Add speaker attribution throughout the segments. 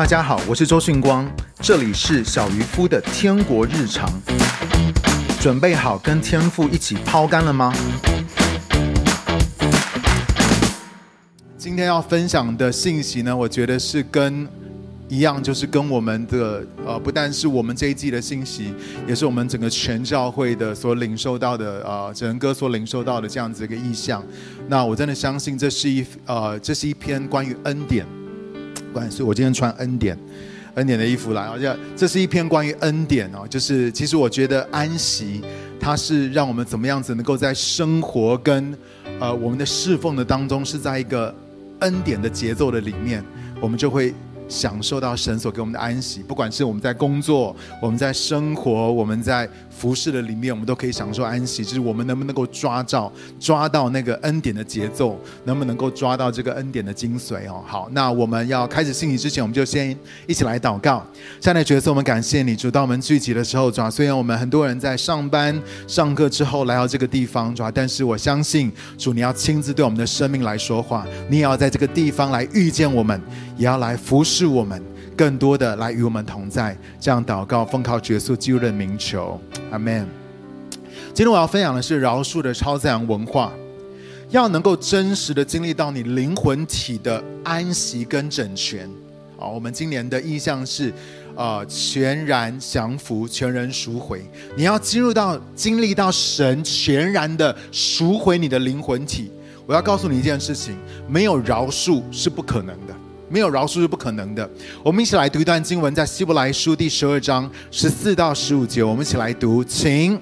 Speaker 1: 大家好，我是周迅光，这里是小渔夫的天国日常。准备好跟天父一起抛竿了吗？今天要分享的信息呢，我觉得是跟一样，就是跟我们的呃，不但是我们这一季的信息，也是我们整个全教会的所领受到的呃，整个所领受到的这样子一个意象。那我真的相信，这是一呃，这是一篇关于恩典。关系，我今天穿恩典，恩典的衣服来，而且这是一篇关于恩典哦，就是其实我觉得安息，它是让我们怎么样子能够在生活跟呃我们的侍奉的当中，是在一个恩典的节奏的里面，我们就会。享受到神所给我们的安息，不管是我们在工作、我们在生活、我们在服侍的里面，我们都可以享受安息。就是我们能不能够抓到、抓到那个恩典的节奏，能不能够抓到这个恩典的精髓哦？好，那我们要开始信息之前，我们就先一起来祷告。现在角色，我们感谢你，主，当我们聚集的时候，主啊，虽然我们很多人在上班、上课之后来到这个地方，主啊，但是我相信主，你要亲自对我们的生命来说话，你也要在这个地方来遇见我们，也要来服侍。我们更多的来与我们同在，这样祷告，奉靠耶稣基督的名求，阿门。今天我要分享的是饶恕的超自然文化，要能够真实的经历到你灵魂体的安息跟整全。好，我们今年的意向是，呃，全然降服，全人赎回。你要进入到经历到神全然的赎回你的灵魂体。我要告诉你一件事情，没有饶恕是不可能的。没有饶恕是不可能的。我们一起来读一段经文，在希伯来书第十二章十四到十五节。我们一起来读，请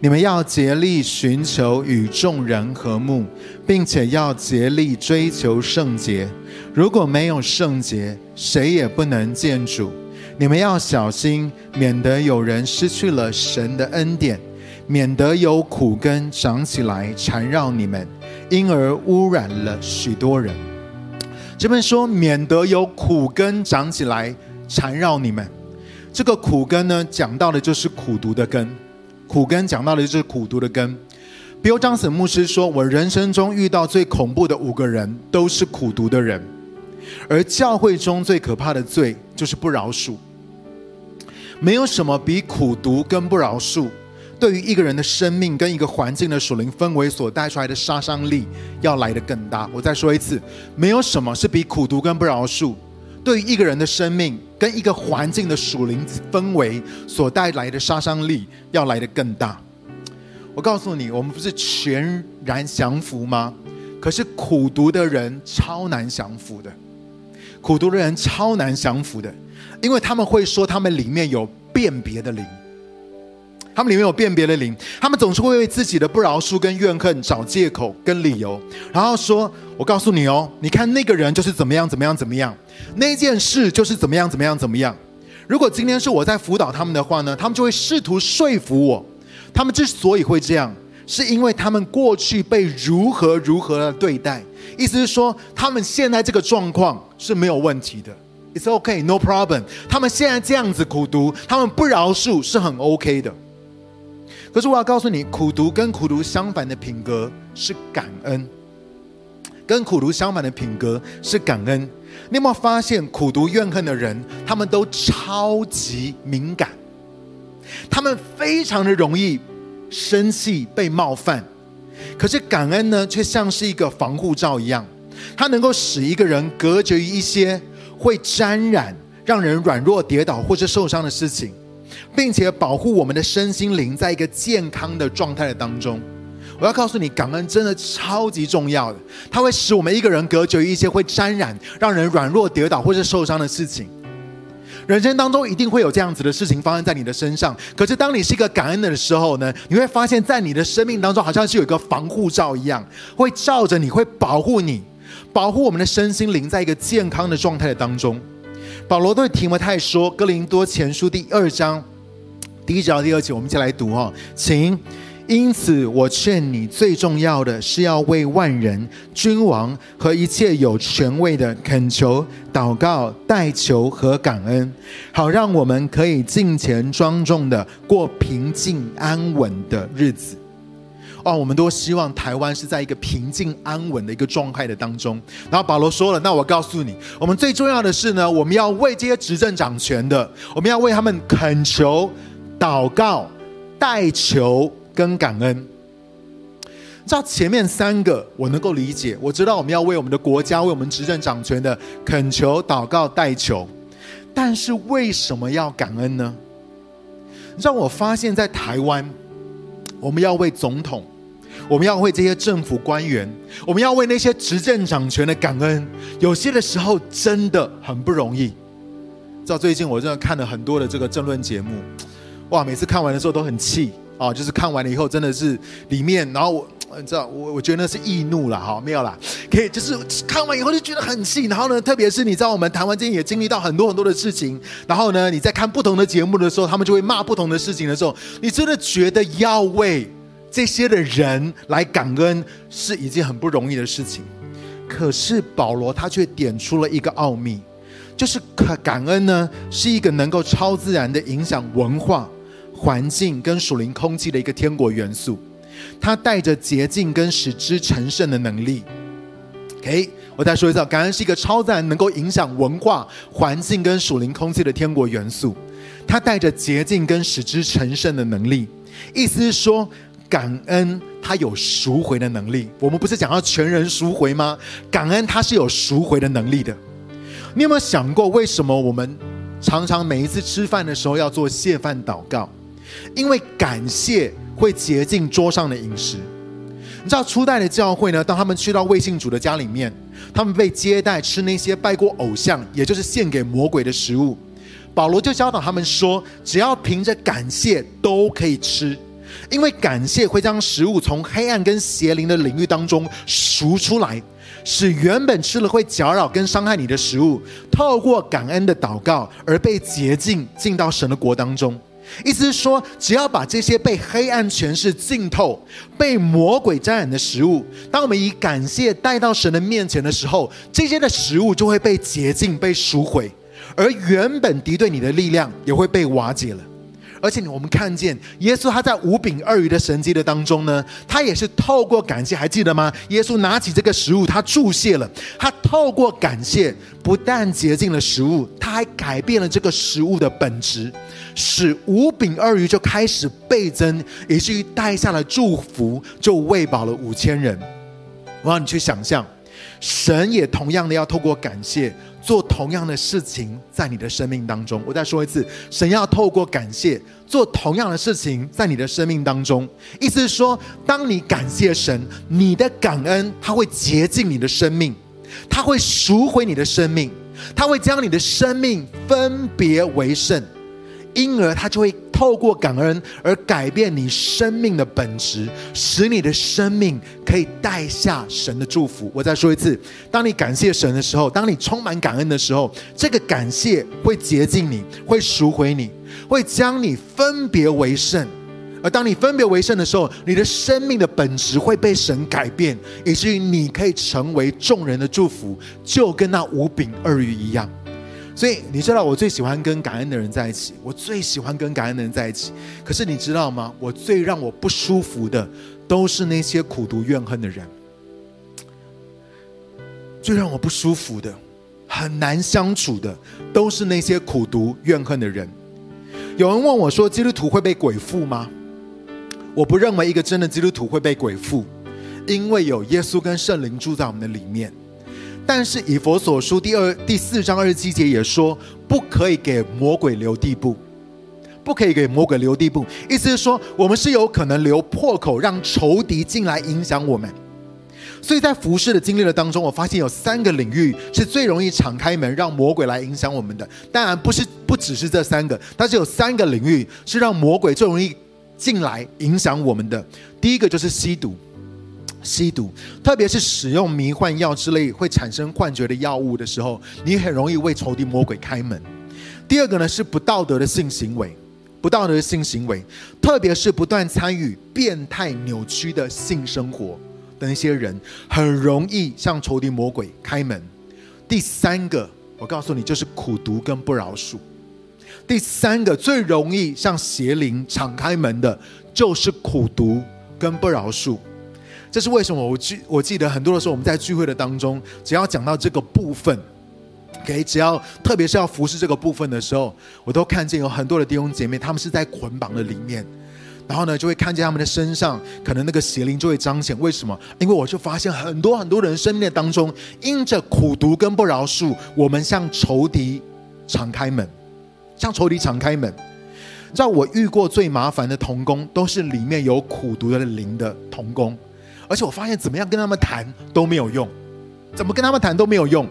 Speaker 1: 你们要竭力寻求与众人和睦，并且要竭力追求圣洁。如果没有圣洁，谁也不能见主。你们要小心，免得有人失去了神的恩典，免得有苦根长起来缠绕你们，因而污染了许多人。这边说，免得有苦根长起来缠绕你们。这个苦根呢，讲到的就是苦毒的根。苦根讲到的就是苦毒的根。比如张沈牧师说，我人生中遇到最恐怖的五个人都是苦毒的人，而教会中最可怕的罪就是不饶恕。没有什么比苦毒跟不饶恕。对于一个人的生命跟一个环境的属灵氛围所带出来的杀伤力，要来得更大。我再说一次，没有什么是比苦毒跟不饶恕，对于一个人的生命跟一个环境的属灵氛围所带来的杀伤力，要来得更大。我告诉你，我们不是全然降服吗？可是苦毒的人超难降服的，苦毒的人超难降服的，因为他们会说他们里面有辨别的灵。他们里面有辨别的灵，他们总是会为自己的不饶恕跟怨恨找借口跟理由，然后说：“我告诉你哦，你看那个人就是怎么样怎么样怎么样，那件事就是怎么样怎么样怎么样。如果今天是我在辅导他们的话呢，他们就会试图说服我。他们之所以会这样，是因为他们过去被如何如何的对待，意思是说他们现在这个状况是没有问题的，It's OK, no problem。他们现在这样子苦读，他们不饶恕是很 OK 的。”可是我要告诉你，苦读跟苦读相反的品格是感恩，跟苦读相反的品格是感恩。你有没有发现，苦读怨恨的人，他们都超级敏感，他们非常的容易生气、被冒犯。可是感恩呢，却像是一个防护罩一样，它能够使一个人隔绝于一些会沾染、让人软弱、跌倒或者受伤的事情。并且保护我们的身心灵在一个健康的状态的当中，我要告诉你，感恩真的超级重要的，它会使我们一个人隔绝于一些会沾染、让人软弱、跌倒或是受伤的事情。人生当中一定会有这样子的事情发生在你的身上，可是当你是一个感恩的时候呢，你会发现在你的生命当中好像是有一个防护罩一样，会罩着你，会保护你，保护我们的身心灵在一个健康的状态的当中。保罗对提摩太说，《哥林多前书》第二章。第一节到第二节，我们一起来读哈，请。因此，我劝你，最重要的是要为万人、君王和一切有权位的恳求、祷告、代求和感恩，好让我们可以敬虔庄重的过平静安稳的日子。哦，我们都希望台湾是在一个平静安稳的一个状态的当中。然后保罗说了，那我告诉你，我们最重要的是呢，我们要为这些执政掌权的，我们要为他们恳求、祷告、代求跟感恩。照前面三个，我能够理解，我知道我们要为我们的国家、为我们执政掌权的恳求、祷告、代求。但是为什么要感恩呢？让我发现，在台湾，我们要为总统，我们要为这些政府官员，我们要为那些执政掌权的感恩。有些的时候真的很不容易。知道最近我真的看了很多的这个政论节目，哇，每次看完的时候都很气啊！就是看完了以后，真的是里面，然后我。你知道我，我觉得那是易怒了哈，没有啦，可以就是看完以后就觉得很气，然后呢，特别是你知道我们台湾最近也经历到很多很多的事情，然后呢，你在看不同的节目的时候，他们就会骂不同的事情的时候，你真的觉得要为这些的人来感恩是一件很不容易的事情。可是保罗他却点出了一个奥秘，就是感感恩呢是一个能够超自然的影响文化、环境跟属灵空气的一个天国元素。它带着洁净跟使之成圣的能力。OK，我再说一次，感恩是一个超自然能够影响文化环境跟属灵空气的天国元素。它带着洁净跟使之成圣的能力，意思是说，感恩它有赎回的能力。我们不是讲要全人赎回吗？感恩它是有赎回的能力的。你有没有想过，为什么我们常常每一次吃饭的时候要做谢饭祷告？因为感谢。会洁净桌上的饮食。你知道初代的教会呢？当他们去到未信主的家里面，他们被接待吃那些拜过偶像，也就是献给魔鬼的食物。保罗就教导他们说，只要凭着感谢都可以吃，因为感谢会将食物从黑暗跟邪灵的领域当中赎出来，使原本吃了会搅扰跟伤害你的食物，透过感恩的祷告而被洁净，进到神的国当中。意思是说，只要把这些被黑暗权势浸透、被魔鬼沾染的食物，当我们以感谢带到神的面前的时候，这些的食物就会被洁净、被赎回，而原本敌对你的力量也会被瓦解了。而且我们看见耶稣他在五饼二鱼的神迹的当中呢，他也是透过感谢，还记得吗？耶稣拿起这个食物，他注谢了，他透过感谢，不但洁净了食物，他还改变了这个食物的本质，使五饼二鱼就开始倍增，以至于带下了祝福，就喂饱了五千人。我让你去想象，神也同样的要透过感谢。做同样的事情在你的生命当中，我再说一次，神要透过感谢做同样的事情在你的生命当中。意思是说，当你感谢神，你的感恩他会洁净你的生命，他会赎回你的生命，他会将你的生命分别为圣，因而他就会。透过感恩而改变你生命的本质，使你的生命可以带下神的祝福。我再说一次，当你感谢神的时候，当你充满感恩的时候，这个感谢会洁净你，会赎回你，会将你分别为圣。而当你分别为圣的时候，你的生命的本质会被神改变，以至于你可以成为众人的祝福，就跟那五饼二鱼一样。所以你知道我最喜欢跟感恩的人在一起，我最喜欢跟感恩的人在一起。可是你知道吗？我最让我不舒服的，都是那些苦读怨恨的人。最让我不舒服的，很难相处的，都是那些苦读怨恨的人。有人问我说：“基督徒会被鬼附吗？”我不认为一个真的基督徒会被鬼附，因为有耶稣跟圣灵住在我们的里面。但是以佛所书第二第四章二十七节也说，不可以给魔鬼留地步，不可以给魔鬼留地步。意思是说，我们是有可能留破口，让仇敌进来影响我们。所以在服事的经历的当中，我发现有三个领域是最容易敞开门，让魔鬼来影响我们的。当然不是不只是这三个，但是有三个领域是让魔鬼最容易进来影响我们的。第一个就是吸毒。吸毒，特别是使用迷幻药之类会产生幻觉的药物的时候，你很容易为仇敌魔鬼开门。第二个呢是不道德的性行为，不道德的性行为，特别是不断参与变态扭曲的性生活的那些人，很容易向仇敌魔鬼开门。第三个，我告诉你，就是苦毒跟不饶恕。第三个最容易向邪灵敞开门的，就是苦毒跟不饶恕。这是为什么？我记我记得很多的时候，我们在聚会的当中，只要讲到这个部分，OK，只要特别是要服侍这个部分的时候，我都看见有很多的弟兄姐妹，他们是在捆绑的里面。然后呢，就会看见他们的身上，可能那个邪灵就会彰显。为什么？因为我就发现很多很多人生命当中，因着苦毒跟不饶恕，我们向仇敌敞开门，向仇敌敞开门。让我遇过最麻烦的童工，都是里面有苦毒的灵的童工，而且我发现怎么样跟他们谈都没有用，怎么跟他们谈都没有用。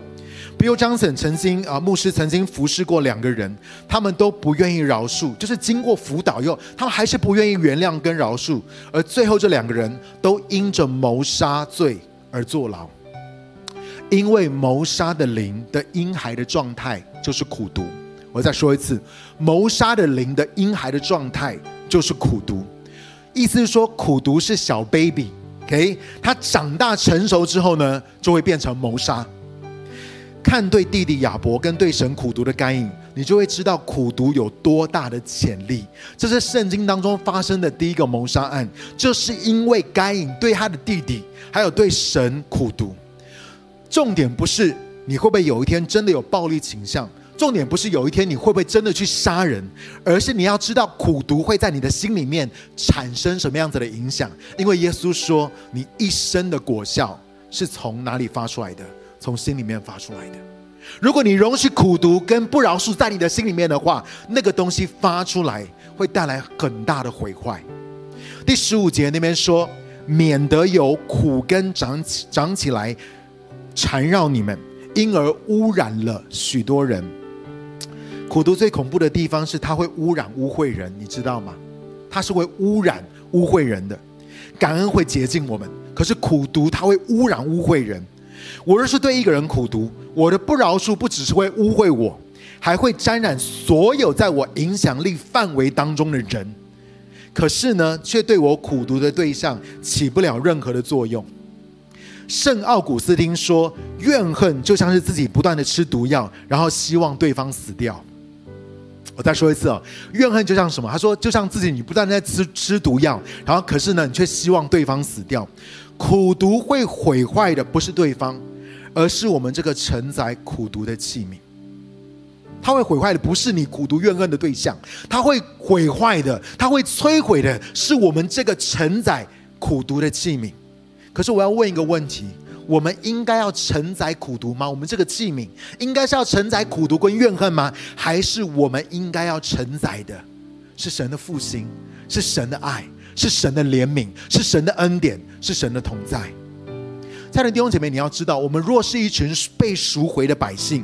Speaker 1: Bill Johnson 曾经啊，牧师曾经服侍过两个人，他们都不愿意饶恕，就是经过辅导以后，他们还是不愿意原谅跟饶恕，而最后这两个人都因着谋杀罪而坐牢，因为谋杀的灵的婴孩的状态就是苦毒。我再说一次，谋杀的灵的婴孩的状态就是苦毒，意思是说苦毒是小 baby baby，OK，他长大成熟之后呢，就会变成谋杀。看对弟弟亚伯跟对神苦读的该隐，你就会知道苦读有多大的潜力。这是圣经当中发生的第一个谋杀案，就是因为该隐对他的弟弟还有对神苦读。重点不是你会不会有一天真的有暴力倾向，重点不是有一天你会不会真的去杀人，而是你要知道苦毒会在你的心里面产生什么样子的影响。因为耶稣说，你一生的果效是从哪里发出来的？从心里面发出来的。如果你容许苦毒跟不饶恕在你的心里面的话，那个东西发出来会带来很大的毁坏。第十五节那边说，免得有苦根长起长起来缠绕你们，因而污染了许多人。苦毒最恐怖的地方是它会污染污秽人，你知道吗？它是会污染污秽人的。感恩会洁净我们，可是苦毒它会污染污秽人。我若是对一个人苦毒，我的不饶恕不只是会污秽我，还会沾染所有在我影响力范围当中的人。可是呢，却对我苦毒的对象起不了任何的作用。圣奥古斯丁说，怨恨就像是自己不断的吃毒药，然后希望对方死掉。我再说一次哦，怨恨就像什么？他说，就像自己你不断在吃吃毒药，然后可是呢，你却希望对方死掉。苦毒会毁坏的不是对方，而是我们这个承载苦毒的器皿。它会毁坏的不是你苦毒怨恨的对象，它会毁坏的，它会摧毁的是我们这个承载苦毒的器皿。可是我要问一个问题：我们应该要承载苦毒吗？我们这个器皿应该是要承载苦毒跟怨恨吗？还是我们应该要承载的是神的复兴，是神的爱？是神的怜悯，是神的恩典，是神的同在。亲爱的弟兄姐妹，你要知道，我们若是一群被赎回的百姓，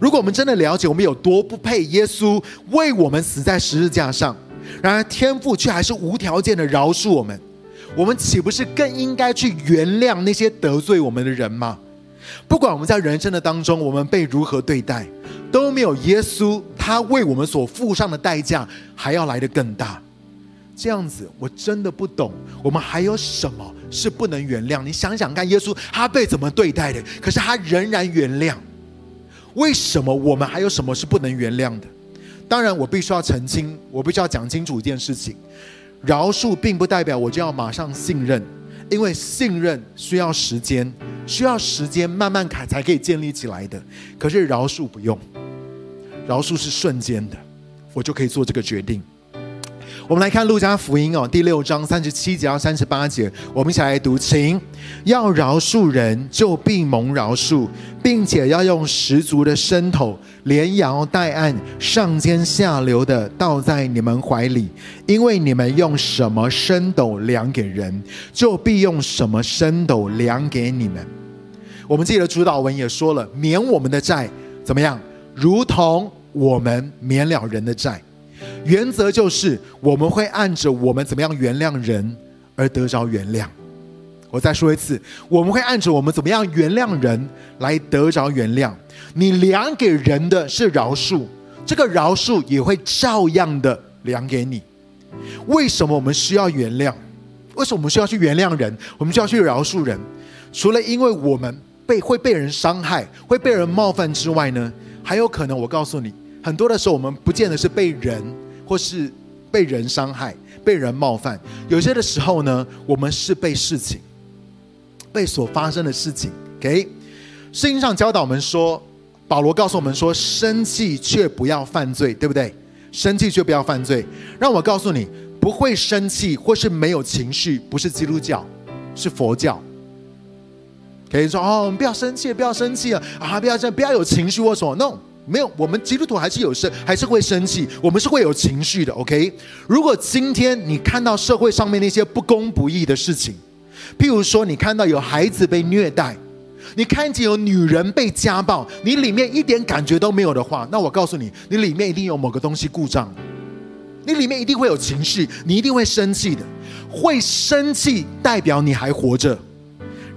Speaker 1: 如果我们真的了解我们有多不配耶稣为我们死在十字架上，然而天父却还是无条件的饶恕我们，我们岂不是更应该去原谅那些得罪我们的人吗？不管我们在人生的当中，我们被如何对待，都没有耶稣他为我们所付上的代价还要来得更大。这样子，我真的不懂，我们还有什么是不能原谅？你想想看，耶稣他被怎么对待的？可是他仍然原谅。为什么我们还有什么是不能原谅的？当然，我必须要澄清，我必须要讲清楚一件事情：饶恕并不代表我就要马上信任，因为信任需要时间，需要时间慢慢开才可以建立起来的。可是饶恕不用，饶恕是瞬间的，我就可以做这个决定。我们来看路加福音哦，第六章三十七节到三十八节，我们一起来读，请要饶恕人，就必蒙饶恕，并且要用十足的伸头，连摇带按，上尖下流的倒在你们怀里，因为你们用什么升斗量给人，就必用什么升斗量给你们。我们记得主祷文也说了，免我们的债怎么样？如同我们免了人的债。原则就是我们会按着我们怎么样原谅人而得着原谅。我再说一次，我们会按着我们怎么样原谅人来得着原谅。你量给人的是饶恕，这个饶恕也会照样的量给你。为什么我们需要原谅？为什么我们需要去原谅人？我们需要去饶恕人？除了因为我们被会被人伤害、会被人冒犯之外呢？还有可能，我告诉你，很多的时候我们不见得是被人。或是被人伤害，被人冒犯；有些的时候呢，我们是被事情、被所发生的事情给。圣经上教导我们说，保罗告诉我们说：生气却不要犯罪，对不对？生气却不要犯罪。让我告诉你，不会生气或是没有情绪，不是基督教，是佛教。可以说哦，不要生气，不要生气啊！啊，不要这样，不要有情绪或什么？No，没有，我们基督徒还是有生，还是会生气，我们是会有情绪的。OK，如果今天你看到社会上面那些不公不义的事情，譬如说你看到有孩子被虐待，你看见有女人被家暴，你里面一点感觉都没有的话，那我告诉你，你里面一定有某个东西故障，你里面一定会有情绪，你一定会生气的。会生气代表你还活着，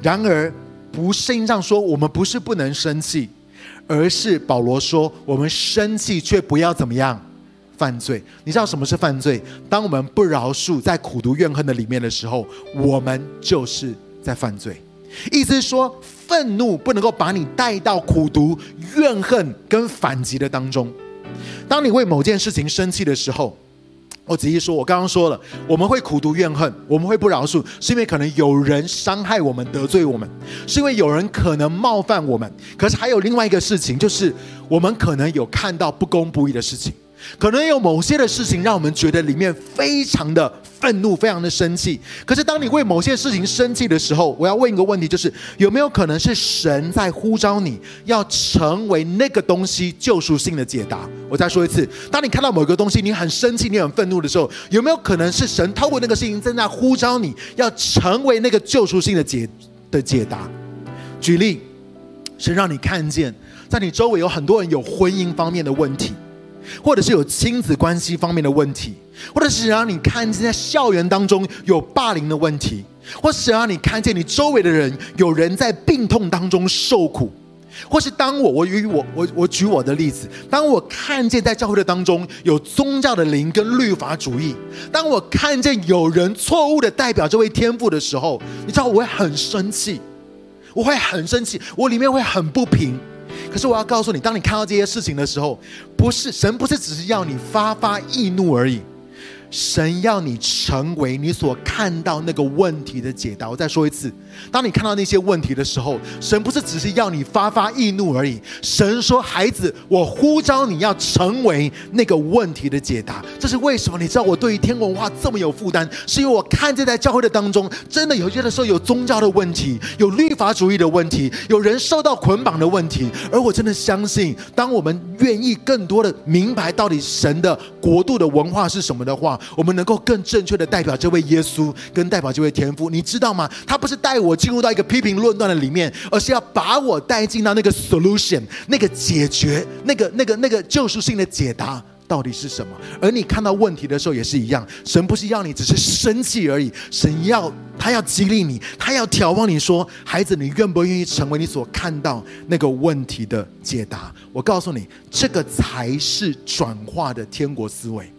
Speaker 1: 然而。不，圣经上说我们不是不能生气，而是保罗说我们生气却不要怎么样犯罪。你知道什么是犯罪？当我们不饶恕，在苦读怨恨的里面的时候，我们就是在犯罪。意思是说，愤怒不能够把你带到苦读怨恨跟反击的当中。当你为某件事情生气的时候。我仔细说，我刚刚说了，我们会苦读怨恨，我们会不饶恕，是因为可能有人伤害我们、得罪我们，是因为有人可能冒犯我们。可是还有另外一个事情，就是我们可能有看到不公不义的事情。可能有某些的事情让我们觉得里面非常的愤怒，非常的生气。可是当你为某些事情生气的时候，我要问一个问题，就是有没有可能是神在呼召你要成为那个东西救赎性的解答？我再说一次，当你看到某个东西，你很生气，你很愤怒的时候，有没有可能是神透过那个事情正在呼召你要成为那个救赎性的解的解答？举例，神让你看见，在你周围有很多人有婚姻方面的问题。或者是有亲子关系方面的问题，或者是让你看见在校园当中有霸凌的问题，或是让你看见你周围的人有人在病痛当中受苦，或是当我我与我我我举我的例子，当我看见在教会的当中有宗教的灵跟律法主义，当我看见有人错误的代表这位天赋的时候，你知道我会很生气，我会很生气，我里面会很不平。可是我要告诉你，当你看到这些事情的时候，不是神不是只是要你发发易怒而已。神要你成为你所看到那个问题的解答。我再说一次，当你看到那些问题的时候，神不是只是要你发发易怒而已。神说：“孩子，我呼召你要成为那个问题的解答。”这是为什么？你知道我对于天国文化这么有负担，是因为我看见在教会的当中，真的有些的时候有宗教的问题，有律法主义的问题，有人受到捆绑的问题。而我真的相信，当我们愿意更多的明白到底神的国度的文化是什么的话，我们能够更正确的代表这位耶稣，跟代表这位天父，你知道吗？他不是带我进入到一个批评论断的里面，而是要把我带进到那个 solution，那个解决，那个那个那个救赎性的解答到底是什么？而你看到问题的时候也是一样，神不是要你只是生气而已，神要他要激励你，他要眺望你说，孩子，你愿不愿意成为你所看到那个问题的解答？我告诉你，这个才是转化的天国思维。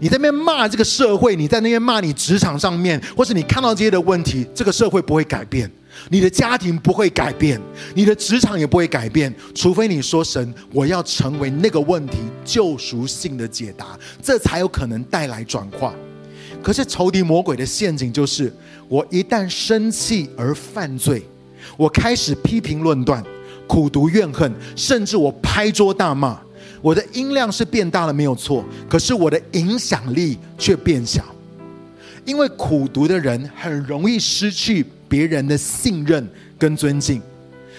Speaker 1: 你在那边骂这个社会，你在那边骂你职场上面，或是你看到这些的问题，这个社会不会改变，你的家庭不会改变，你的职场也不会改变，除非你说神，我要成为那个问题救赎性的解答，这才有可能带来转化。可是仇敌魔鬼的陷阱就是，我一旦生气而犯罪，我开始批评论断、苦读怨恨，甚至我拍桌大骂。我的音量是变大了，没有错，可是我的影响力却变小，因为苦读的人很容易失去别人的信任跟尊敬，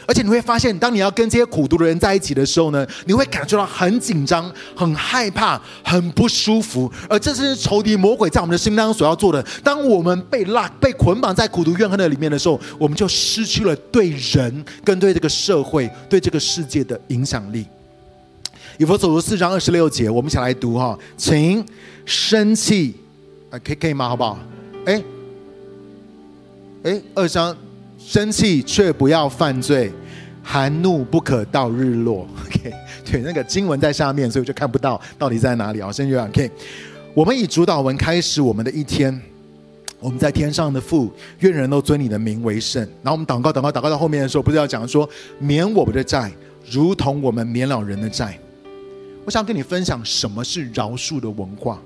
Speaker 1: 而且你会发现，当你要跟这些苦读的人在一起的时候呢，你会感觉到很紧张、很害怕、很不舒服，而这是仇敌魔鬼在我们的心当中所要做的。当我们被拉、被捆绑在苦读怨恨的里面的时候，我们就失去了对人跟对这个社会、对这个世界的影响力。以弗所书四章二十六节，我们一起来读哈，请生气，啊，可以可以吗？好不好？哎，哎，二章生气却不要犯罪，含怒不可到日落。OK，对，那个经文在下面，所以我就看不到到底在哪里啊。先约 OK，我们以主导文开始我们的一天。我们在天上的父，愿人都尊你的名为圣。然后我们祷告，祷告，祷告到后面的时候，不是要讲说免我们的债，如同我们免了人的债。我想跟你分享什么是饶恕的文化。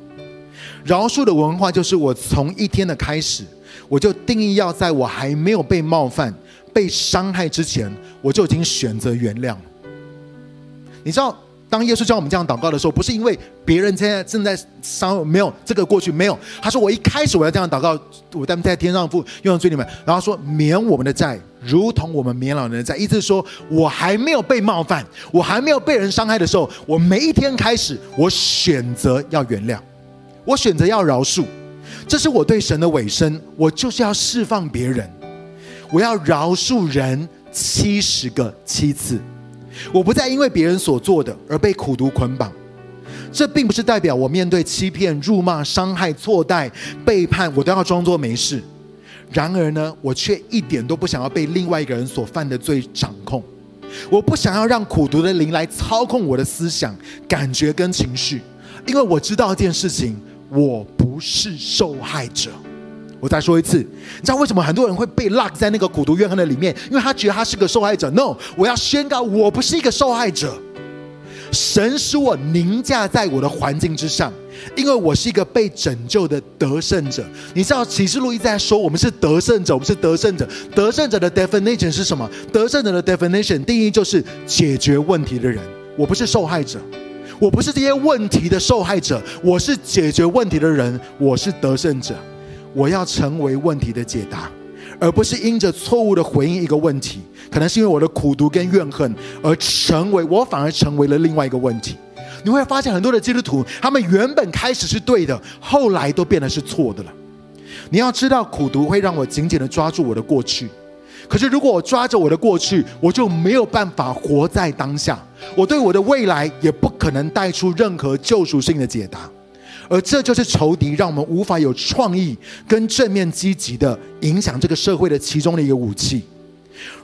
Speaker 1: 饶恕的文化就是我从一天的开始，我就定义要在我还没有被冒犯、被伤害之前，我就已经选择原谅。你知道？当耶稣教我们这样祷告的时候，不是因为别人现在正在伤，没有这个过去没有。他说：“我一开始我要这样祷告，我在在天上父用罪你们，然后说免我们的债，如同我们免老人的债。意思是说我还没有被冒犯，我还没有被人伤害的时候，我每一天开始，我选择要原谅，我选择要饶恕，这是我对神的委身。我就是要释放别人，我要饶恕人七十个七次。”我不再因为别人所做的而被苦毒捆绑，这并不是代表我面对欺骗、辱骂、伤害、错待、背叛，我都要装作没事。然而呢，我却一点都不想要被另外一个人所犯的罪掌控。我不想要让苦毒的灵来操控我的思想、感觉跟情绪，因为我知道一件事情：我不是受害者。我再说一次，你知道为什么很多人会被 lock 在那个苦毒怨恨的里面？因为他觉得他是个受害者。No，我要宣告，我不是一个受害者。神使我凌驾在我的环境之上，因为我是一个被拯救的得胜者。你知道启示录一直在说，我们是得胜者，我们是得胜者。得胜者的 definition 是什么？得胜者的 definition 定义就是解决问题的人。我不是受害者，我不是这些问题的受害者，我是解决问题的人，我是得胜者。我要成为问题的解答，而不是因着错误的回应一个问题，可能是因为我的苦读跟怨恨而成为我反而成为了另外一个问题。你会发现很多的基督徒，他们原本开始是对的，后来都变得是错的了。你要知道，苦读会让我紧紧的抓住我的过去，可是如果我抓着我的过去，我就没有办法活在当下，我对我的未来也不可能带出任何救赎性的解答。而这就是仇敌让我们无法有创意跟正面积极的影响这个社会的其中的一个武器。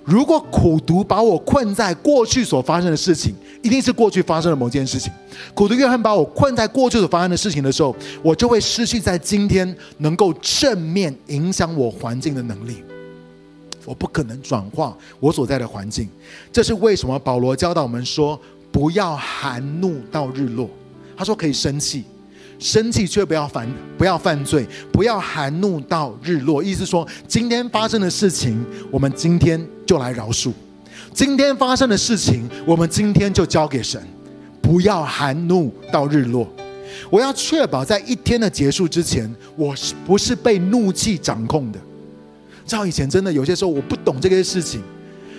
Speaker 1: 如果苦毒把我困在过去所发生的事情，一定是过去发生的某件事情。苦毒怨恨把我困在过去所发生的事情的时候，我就会失去在今天能够正面影响我环境的能力。我不可能转化我所在的环境。这是为什么保罗教导我们说，不要含怒到日落。他说可以生气。生气却不要犯，不要犯罪，不要含怒到日落。意思说，今天发生的事情，我们今天就来饶恕；今天发生的事情，我们今天就交给神，不要含怒到日落。我要确保在一天的结束之前，我是不是被怒气掌控的？像以前真的有些时候我不懂这些事情，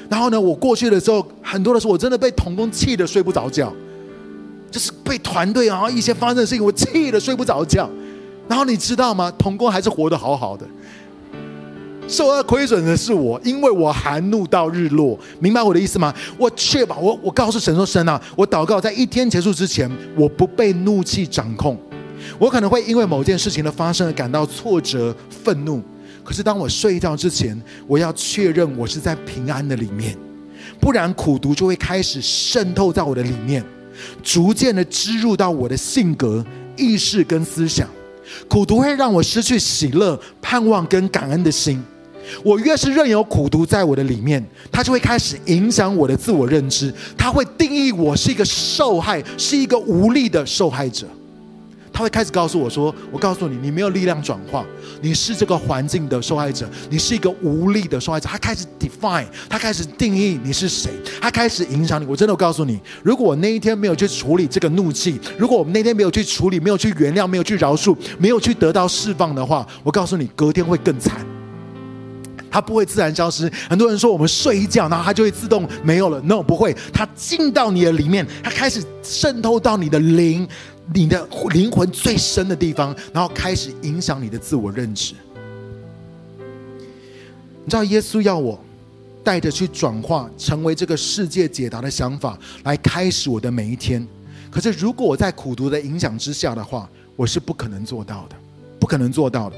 Speaker 1: 然后呢，我过去的时候，很多的时候我真的被童工气得睡不着觉。就是被团队啊，一些发生的事情，我气得睡不着觉。然后你知道吗？同工还是活得好好的。受到亏损的是我，因为我含怒到日落。明白我的意思吗？我确保我，我告诉神说：神啊，我祷告在一天结束之前，我不被怒气掌控。我可能会因为某件事情的发生而感到挫折、愤怒。可是当我睡觉之前，我要确认我是在平安的里面，不然苦毒就会开始渗透在我的里面。逐渐的植入到我的性格、意识跟思想，苦读会让我失去喜乐、盼望跟感恩的心。我越是任由苦读在我的里面，它就会开始影响我的自我认知，它会定义我是一个受害，是一个无力的受害者。他会开始告诉我说：“我告诉你，你没有力量转化，你是这个环境的受害者，你是一个无力的受害者。”他开始 define，他开始定义你是谁，他开始影响你。我真的告诉你，如果我那一天没有去处理这个怒气，如果我们那天没有去处理，没有去原谅，没有去饶恕，没有去得到释放的话，我告诉你，隔天会更惨。它不会自然消失。很多人说我们睡一觉，然后它就会自动没有了。No，不会，它进到你的里面，它开始渗透到你的灵。你的灵魂最深的地方，然后开始影响你的自我认知。你知道，耶稣要我带着去转化，成为这个世界解答的想法，来开始我的每一天。可是，如果我在苦读的影响之下的话，我是不可能做到的，不可能做到的。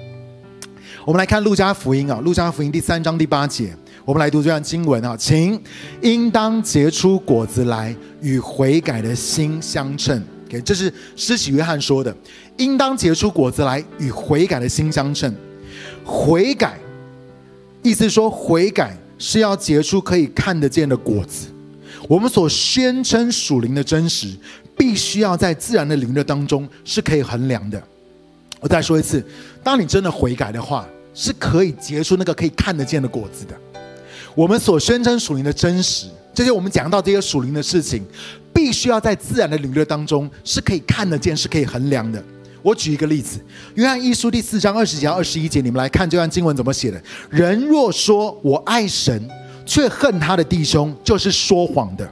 Speaker 1: 我们来看路加福音啊，路加福音第三章第八节，我们来读这段经文啊，请应当结出果子来，与悔改的心相称。这是施洗约翰说的，应当结出果子来，与悔改的心相称。悔改，意思说悔改是要结出可以看得见的果子。我们所宣称属灵的真实，必须要在自然的灵的当中是可以衡量的。我再说一次，当你真的悔改的话，是可以结出那个可以看得见的果子的。我们所宣称属灵的真实，这些我们讲到这些属灵的事情，必须要在自然的领域当中是可以看得见、是可以衡量的。我举一个例子，约翰一书第四章二十节二十一节，你们来看这段经文怎么写的。人若说我爱神，却恨他的弟兄，就是说谎的；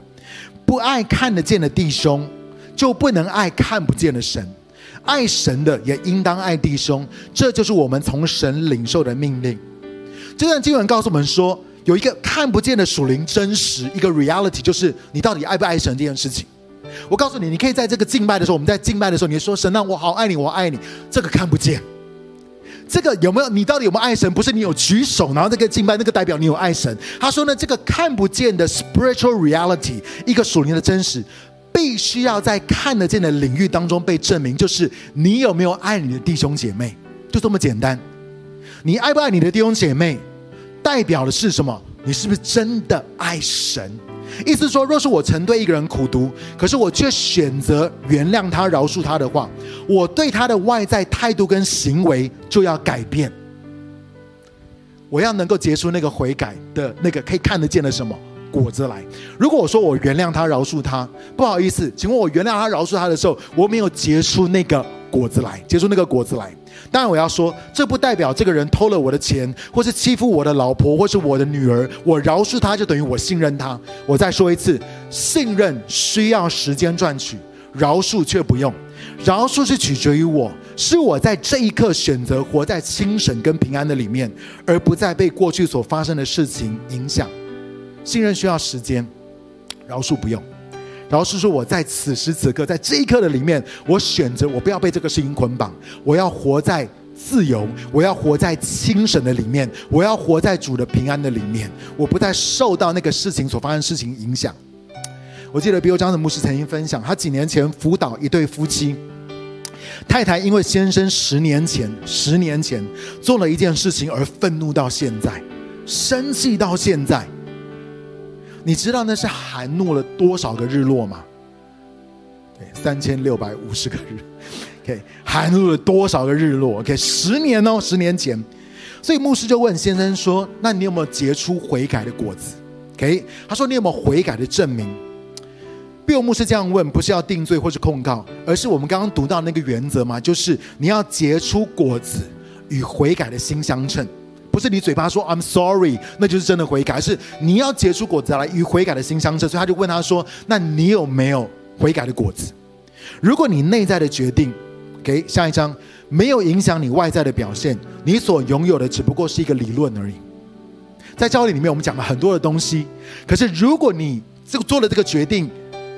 Speaker 1: 不爱看得见的弟兄，就不能爱看不见的神。爱神的也应当爱弟兄，这就是我们从神领受的命令。这段经文告诉我们说，有一个看不见的属灵真实，一个 reality，就是你到底爱不爱神这件事情。我告诉你，你可以在这个敬拜的时候，我们在敬拜的时候，你说神啊，我好爱你，我爱你，这个看不见。这个有没有？你到底有没有爱神？不是你有举手，然后这个敬拜，那个代表你有爱神。他说呢，这个看不见的 spiritual reality，一个属灵的真实，必须要在看得见的领域当中被证明，就是你有没有爱你的弟兄姐妹，就这么简单。你爱不爱你的弟兄姐妹，代表的是什么？你是不是真的爱神？意思说，若是我曾对一个人苦读，可是我却选择原谅他、饶恕他的话，我对他的外在态度跟行为就要改变。我要能够结出那个悔改的那个可以看得见的什么？果子来。如果我说我原谅他、饶恕他，不好意思，请问我原谅他、饶恕他的时候，我没有结出那个果子来，结出那个果子来。当然，我要说，这不代表这个人偷了我的钱，或是欺负我的老婆，或是我的女儿，我饶恕他就等于我信任他。我再说一次，信任需要时间赚取，饶恕却不用。饶恕是取决于我，是我在这一刻选择活在清醒跟平安的里面，而不再被过去所发生的事情影响。信任需要时间，饶恕不用。饶恕说我在此时此刻，在这一刻的里面，我选择我不要被这个事情捆绑，我要活在自由，我要活在清神的里面，我要活在主的平安的里面，我不再受到那个事情所发生事情影响。我记得比尔张的牧师曾经分享，他几年前辅导一对夫妻，太太因为先生十年前十年前做了一件事情而愤怒到现在，生气到现在。你知道那是含怒了多少个日落吗？对，三千六百五十个日。OK，含怒了多少个日落？OK，十年哦，十年前。所以牧师就问先生说：“那你有没有结出悔改的果子？”OK，他说：“你有没有悔改的证明？”比尔牧师这样问，不是要定罪或是控告，而是我们刚刚读到那个原则嘛，就是你要结出果子与悔改的心相称。不是你嘴巴说 I'm sorry，那就是真的悔改，而是你要结出果子来与悔改的心相称。所以他就问他说：“那你有没有悔改的果子？如果你内在的决定，给下一章没有影响你外在的表现，你所拥有的只不过是一个理论而已。在教理里面，我们讲了很多的东西，可是如果你这个做了这个决定，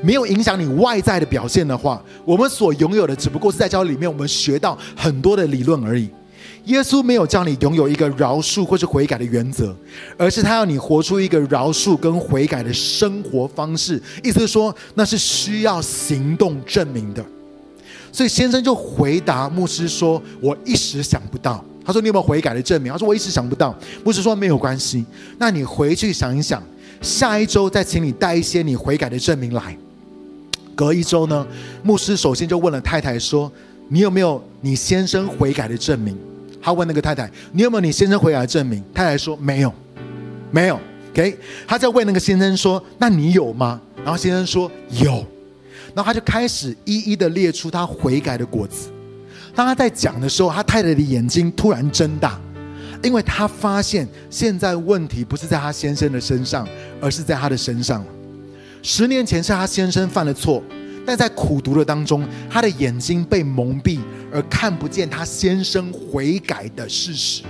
Speaker 1: 没有影响你外在的表现的话，我们所拥有的只不过是在教里面我们学到很多的理论而已。”耶稣没有叫你拥有一个饶恕或是悔改的原则，而是他要你活出一个饶恕跟悔改的生活方式。意思是说，那是需要行动证明的。所以先生就回答牧师说：“我一时想不到。”他说：“你有没有悔改的证明？”他说：“我一时想不到。”牧师说：“没有关系，那你回去想一想，下一周再请你带一些你悔改的证明来。”隔一周呢，牧师首先就问了太太说：“你有没有你先生悔改的证明？”他问那个太太：“你有没有你先生回来的证明？”太太说：“没有，没有。” OK，他在问那个先生说：“那你有吗？”然后先生说：“有。”然后他就开始一一的列出他悔改的果子。当他在讲的时候，他太太的眼睛突然睁大，因为他发现现在问题不是在他先生的身上，而是在他的身上。十年前是他先生犯了错。但在苦读的当中，他的眼睛被蒙蔽，而看不见他先生悔改的事实。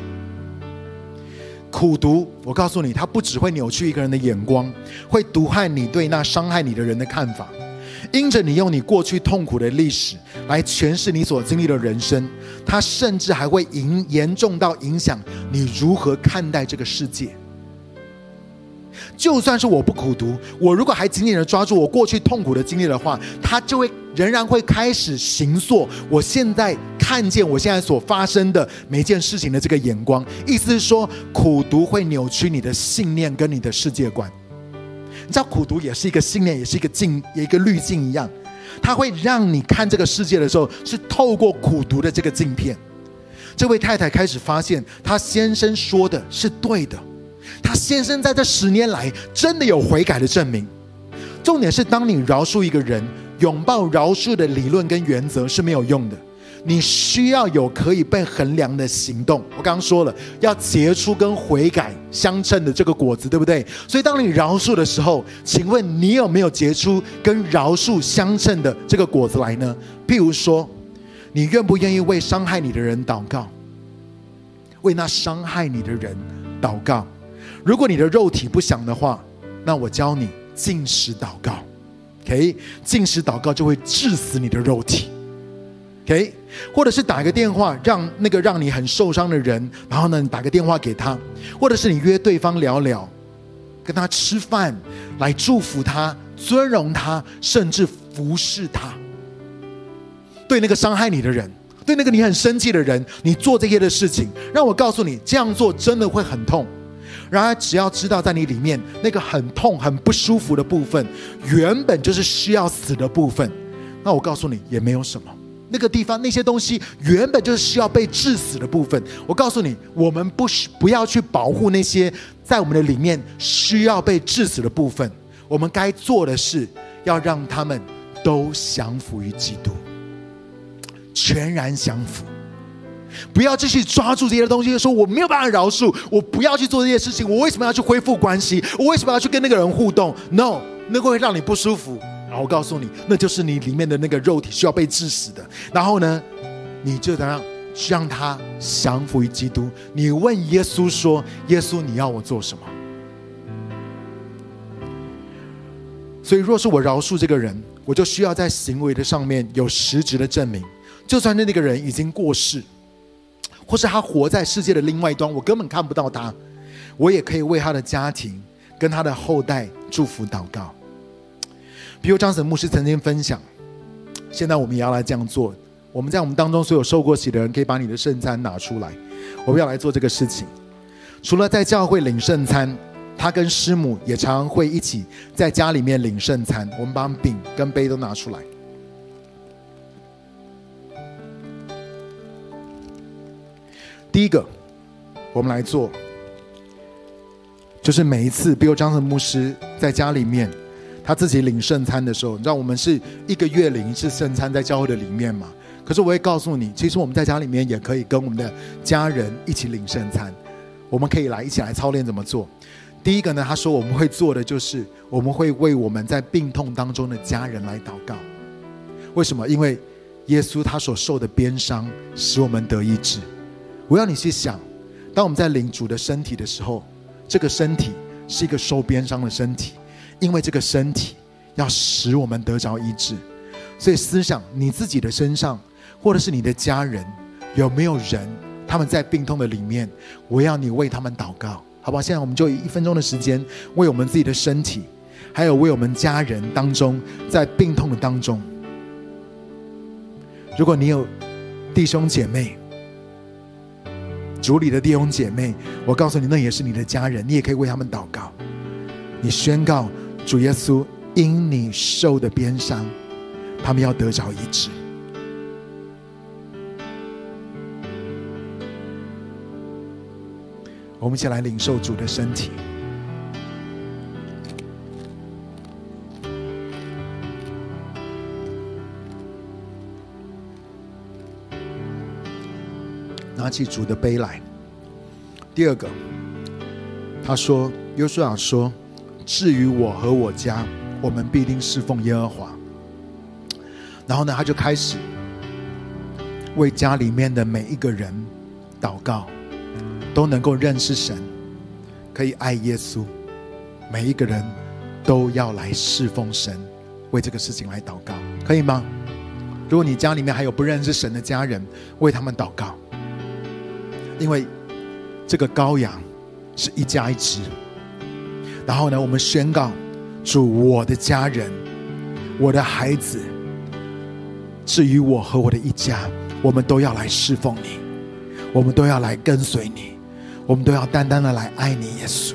Speaker 1: 苦读，我告诉你，他不只会扭曲一个人的眼光，会毒害你对那伤害你的人的看法。因着你用你过去痛苦的历史来诠释你所经历的人生，他甚至还会影严重到影响你如何看待这个世界。就算是我不苦读，我如果还紧紧的抓住我过去痛苦的经历的话，他就会仍然会开始行塑我现在看见我现在所发生的每件事情的这个眼光。意思是说，苦读会扭曲你的信念跟你的世界观。你知道，苦读也是一个信念，也是一个镜，一个滤镜一样，它会让你看这个世界的时候是透过苦读的这个镜片。这位太太开始发现，她先生说的是对的。她先生在这十年来真的有悔改的证明。重点是，当你饶恕一个人，拥抱饶恕的理论跟原则是没有用的。你需要有可以被衡量的行动。我刚刚说了，要结出跟悔改相称的这个果子，对不对？所以，当你饶恕的时候，请问你有没有结出跟饶恕相称的这个果子来呢？譬如说，你愿不愿意为伤害你的人祷告？为那伤害你的人祷告。如果你的肉体不想的话，那我教你禁食祷告。OK，禁食祷告就会致死你的肉体。OK，或者是打个电话，让那个让你很受伤的人，然后呢，你打个电话给他，或者是你约对方聊聊，跟他吃饭，来祝福他、尊荣他，甚至服侍他。对那个伤害你的人，对那个你很生气的人，你做这些的事情，让我告诉你，这样做真的会很痛。然而，只要知道在你里面那个很痛、很不舒服的部分，原本就是需要死的部分，那我告诉你，也没有什么。那个地方那些东西原本就是需要被致死的部分。我告诉你，我们不需不要去保护那些在我们的里面需要被致死的部分。我们该做的是要让他们都降服于基督，全然降服。不要继续抓住这些东西，说我没有办法饶恕，我不要去做这些事情。我为什么要去恢复关系？我为什么要去跟那个人互动？No，那个会让你不舒服。然后我告诉你，那就是你里面的那个肉体需要被致死的。然后呢，你就怎样让他降服于基督？你问耶稣说：“耶稣，你要我做什么？”所以，若是我饶恕这个人，我就需要在行为的上面有实质的证明。就算那那个人已经过世，或是他活在世界的另外一端，我根本看不到他，我也可以为他的家庭跟他的后代祝福祷告。比如张神牧师曾经分享，现在我们也要来这样做。我们在我们当中所有受过洗的人，可以把你的圣餐拿出来，我们要来做这个事情。除了在教会领圣餐，他跟师母也常常会一起在家里面领圣餐。我们把饼跟杯都拿出来。第一个，我们来做，就是每一次，比如张神牧师在家里面。他自己领圣餐的时候，你知道我们是一个月领一次圣餐在教会的里面嘛？可是我会告诉你，其实我们在家里面也可以跟我们的家人一起领圣餐。我们可以来一起来操练怎么做。第一个呢，他说我们会做的就是我们会为我们在病痛当中的家人来祷告。为什么？因为耶稣他所受的鞭伤使我们得医治。我要你去想，当我们在领主的身体的时候，这个身体是一个受鞭伤的身体。因为这个身体要使我们得着医治，所以思想你自己的身上，或者是你的家人，有没有人他们在病痛的里面？我要你为他们祷告，好不好？现在我们就以一分钟的时间，为我们自己的身体，还有为我们家人当中在病痛的当中。如果你有弟兄姐妹，主里的弟兄姐妹，我告诉你，那也是你的家人，你也可以为他们祷告，你宣告。主耶稣，因你受的鞭伤，他们要得着医治。我们一起来领受主的身体，拿起主的杯来。第二个，他说：“约书亚说。”至于我和我家，我们必定侍奉耶和华。然后呢，他就开始为家里面的每一个人祷告，都能够认识神，可以爱耶稣。每一个人都要来侍奉神，为这个事情来祷告，可以吗？如果你家里面还有不认识神的家人，为他们祷告，因为这个羔羊是一家一只。然后呢，我们宣告：主，我的家人，我的孩子，至于我和我的一家，我们都要来侍奉你，我们都要来跟随你，我们都要单单的来爱你，耶稣。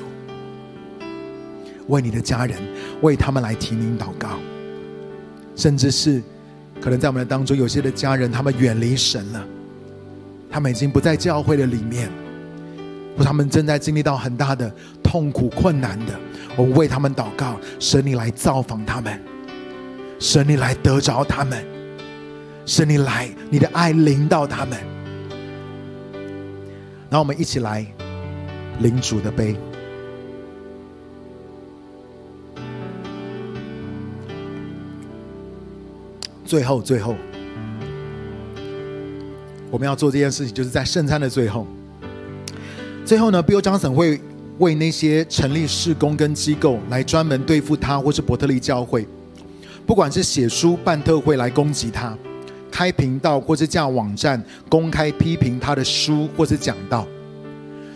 Speaker 1: 为你的家人，为他们来提名祷告，甚至是可能在我们的当中，有些的家人他们远离神了，他们已经不在教会的里面，或他们正在经历到很大的痛苦困难的，我们为他们祷告，神你来造访他们，神你来得着他们，神你来，你的爱临到他们，然后我们一起来领主的杯。最后，最后，我们要做这件事情，就是在圣餐的最后。最后呢，Bill Johnson 会为那些成立事工跟机构来专门对付他，或是伯特利教会，不管是写书办特会来攻击他，开频道或是架网站公开批评他的书或是讲道。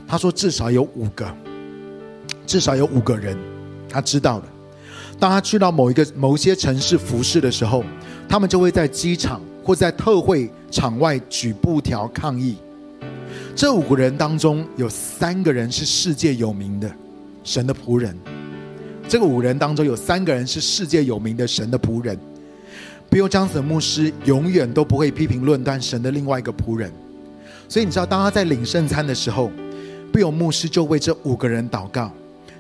Speaker 1: 他说，至少有五个，至少有五个人，他知道的。当他去到某一个某一些城市服侍的时候，他们就会在机场或在特会场外举布条抗议。这五个人当中有三个人是世界有名的神的仆人。这个五人当中有三个人是世界有名的神的仆人。Bill Johnson 牧师永远都不会批评论断神的另外一个仆人。所以你知道，当他在领圣餐的时候，Bill 牧师就为这五个人祷告。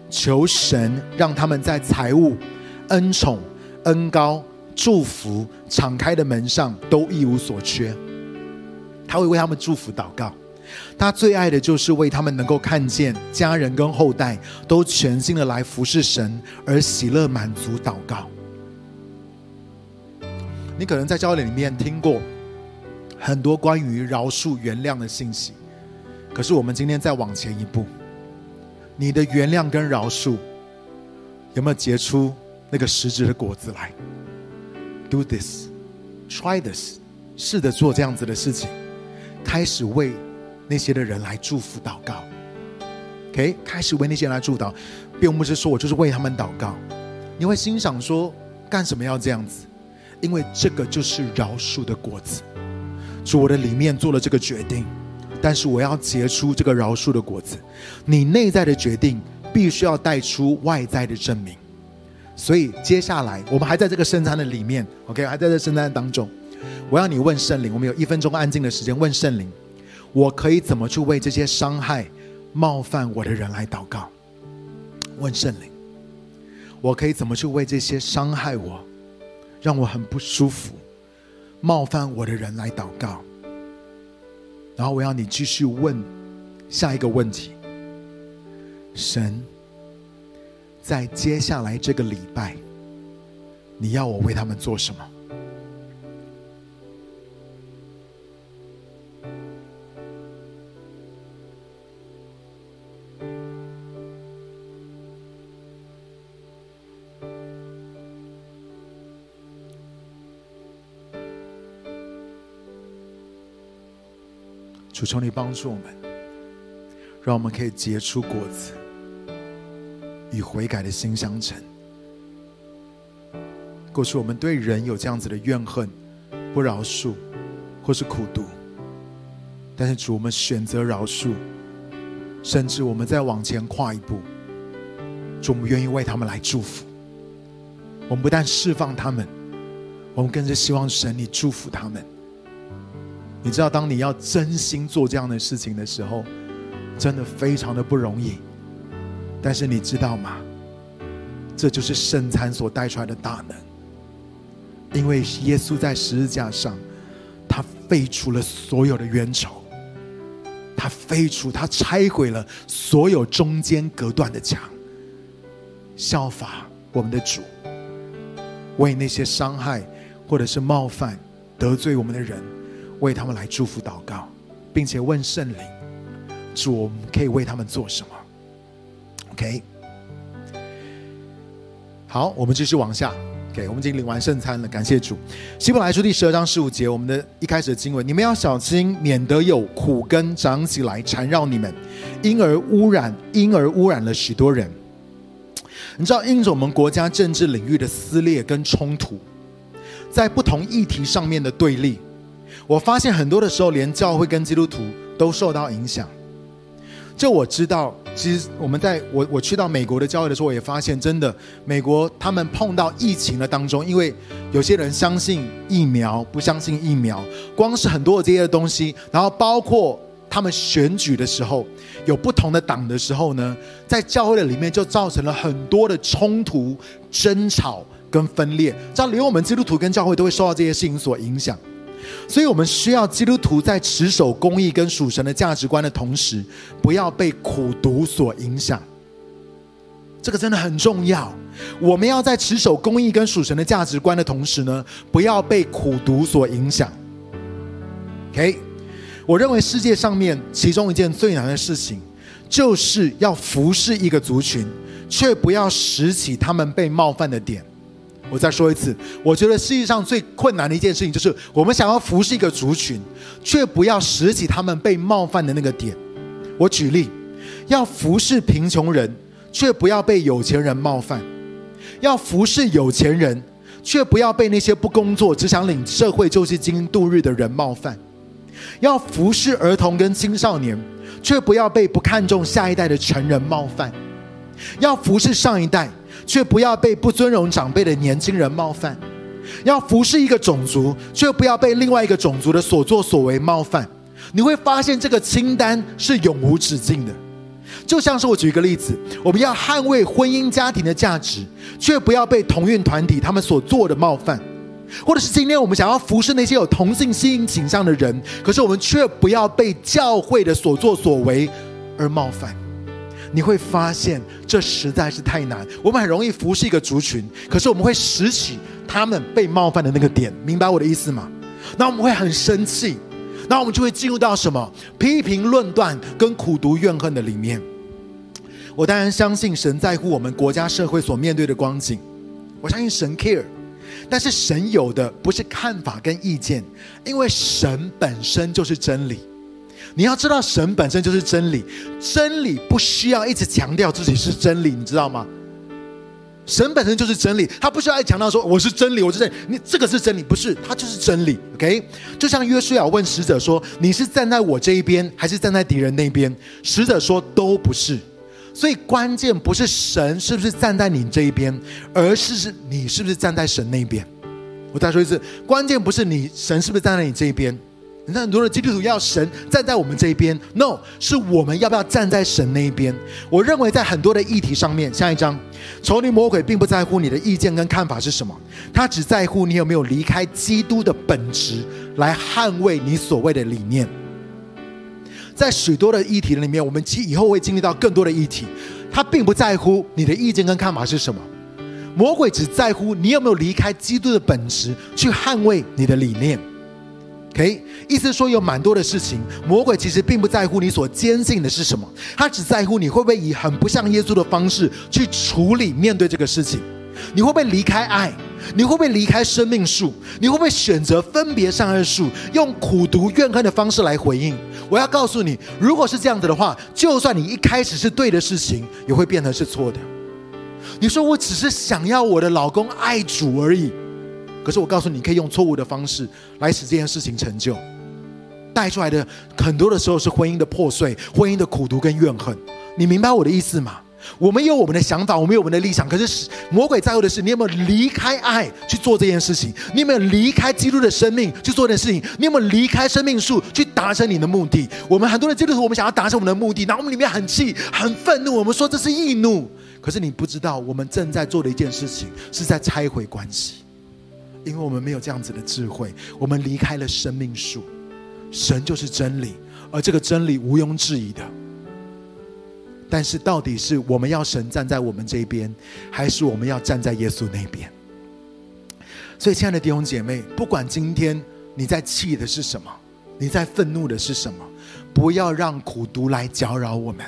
Speaker 1: 求神让他们在财务、恩宠、恩高、祝福、敞开的门上都一无所缺。他会为他们祝福祷告。他最爱的就是为他们能够看见家人跟后代都全心的来服侍神，而喜乐满足祷告。你可能在教会里面听过很多关于饶恕、原谅的信息，可是我们今天再往前一步。你的原谅跟饶恕有没有结出那个实质的果子来？Do this, try this，试着做这样子的事情，开始为那些的人来祝福祷告。OK，开始为那些人来祝祷，并不是说我就是为他们祷告。你会心想说，干什么要这样子？因为这个就是饶恕的果子。主，我的里面做了这个决定。但是我要结出这个饶恕的果子，你内在的决定必须要带出外在的证明。所以接下来我们还在这个圣餐的里面，OK，还在这圣餐当中，我要你问圣灵，我们有一分钟安静的时间，问圣灵，我可以怎么去为这些伤害、冒犯我的人来祷告？问圣灵，我可以怎么去为这些伤害我、让我很不舒服、冒犯我的人来祷告？然后我要你继续问下一个问题：神，在接下来这个礼拜，你要我为他们做什么？主求你帮助我们，让我们可以结出果子，与悔改的心相称。过去我们对人有这样子的怨恨、不饶恕，或是苦读，但是主，我们选择饶恕，甚至我们再往前跨一步，主，我们愿意为他们来祝福。我们不但释放他们，我们更是希望神你祝福他们。你知道，当你要真心做这样的事情的时候，真的非常的不容易。但是你知道吗？这就是圣餐所带出来的大能。因为耶稣在十字架上，他废除了所有的冤仇，他废除，他拆毁了所有中间隔断的墙，效法我们的主，为那些伤害或者是冒犯得罪我们的人。为他们来祝福祷告，并且问圣灵：主，我们可以为他们做什么？OK，好，我们继续往下。OK，我们已经领完圣餐了，感谢主。希伯来书第十二章十五节，我们的一开始的经文：你们要小心，免得有苦根长起来缠绕你们，因而污染，因而污染了许多人。你知道，因着我们国家政治领域的撕裂跟冲突，在不同议题上面的对立。我发现很多的时候，连教会跟基督徒都受到影响。就我知道，其实我们在我我去到美国的教会的时候，我也发现，真的美国他们碰到疫情的当中，因为有些人相信疫苗，不相信疫苗，光是很多的这些东西，然后包括他们选举的时候，有不同的党的时候呢，在教会的里面就造成了很多的冲突、争吵跟分裂，这样连我们基督徒跟教会都会受到这些事情所影响。所以，我们需要基督徒在持守公义跟属神的价值观的同时，不要被苦毒所影响。这个真的很重要。我们要在持守公义跟属神的价值观的同时呢，不要被苦毒所影响。OK，我认为世界上面其中一件最难的事情，就是要服侍一个族群，却不要拾起他们被冒犯的点。我再说一次，我觉得世界上最困难的一件事情，就是我们想要服侍一个族群，却不要拾起他们被冒犯的那个点。我举例，要服侍贫穷人，却不要被有钱人冒犯；要服侍有钱人，却不要被那些不工作只想领社会救济金度日的人冒犯；要服侍儿童跟青少年，却不要被不看重下一代的成人冒犯；要服侍上一代。却不要被不尊荣长辈的年轻人冒犯，要服侍一个种族，却不要被另外一个种族的所作所为冒犯。你会发现这个清单是永无止境的。就像是我举一个例子，我们要捍卫婚姻家庭的价值，却不要被同运团体他们所做的冒犯；或者是今天我们想要服侍那些有同性吸引倾向的人，可是我们却不要被教会的所作所为而冒犯。你会发现，这实在是太难。我们很容易服侍一个族群，可是我们会拾起他们被冒犯的那个点，明白我的意思吗？那我们会很生气，那我们就会进入到什么批评、论断跟苦读、怨恨的里面。我当然相信神在乎我们国家社会所面对的光景，我相信神 care，但是神有的不是看法跟意见，因为神本身就是真理。你要知道，神本身就是真理，真理不需要一直强调自己是真理，你知道吗？神本身就是真理，他不需要一强调说我是真理，我是真理，你这个是真理，不是，他就是真理。OK，就像约书亚问使者说：“你是站在我这一边，还是站在敌人那边？”使者说：“都不是。”所以关键不是神是不是站在你这一边，而是是你是不是站在神那边。我再说一次，关键不是你神是不是站在你这一边。那很多的基督徒要神站在我们这一边，no，是我们要不要站在神那一边？我认为在很多的议题上面，下一章，仇敌魔鬼并不在乎你的意见跟看法是什么，他只在乎你有没有离开基督的本质来捍卫你所谓的理念。在许多的议题里面，我们其以后会经历到更多的议题，他并不在乎你的意见跟看法是什么，魔鬼只在乎你有没有离开基督的本质去捍卫你的理念。OK，意思说有蛮多的事情，魔鬼其实并不在乎你所坚信的是什么，他只在乎你会不会以很不像耶稣的方式去处理面对这个事情，你会不会离开爱，你会不会离开生命树，你会不会选择分别善恶树，用苦毒怨恨的方式来回应？我要告诉你，如果是这样子的话，就算你一开始是对的事情，也会变成是错的。你说我只是想要我的老公爱主而已。可是我告诉你，你可以用错误的方式来使这件事情成就，带出来的很多的时候是婚姻的破碎、婚姻的苦毒跟怨恨。你明白我的意思吗？我们有我们的想法，我们有我们的立场，可是魔鬼在乎的是你有没有离开爱去做这件事情？你有没有离开基督的生命去做这件事情？你有没有离开生命树去达成你的目的？我们很多的基督徒，我们想要达成我们的目的，然后我们里面很气、很愤怒，我们说这是易怒。可是你不知道，我们正在做的一件事情是在拆毁关系。因为我们没有这样子的智慧，我们离开了生命树，神就是真理，而这个真理毋庸置疑的。但是，到底是我们要神站在我们这边，还是我们要站在耶稣那边？所以，亲爱的弟兄姐妹，不管今天你在气的是什么，你在愤怒的是什么，不要让苦毒来搅扰我们，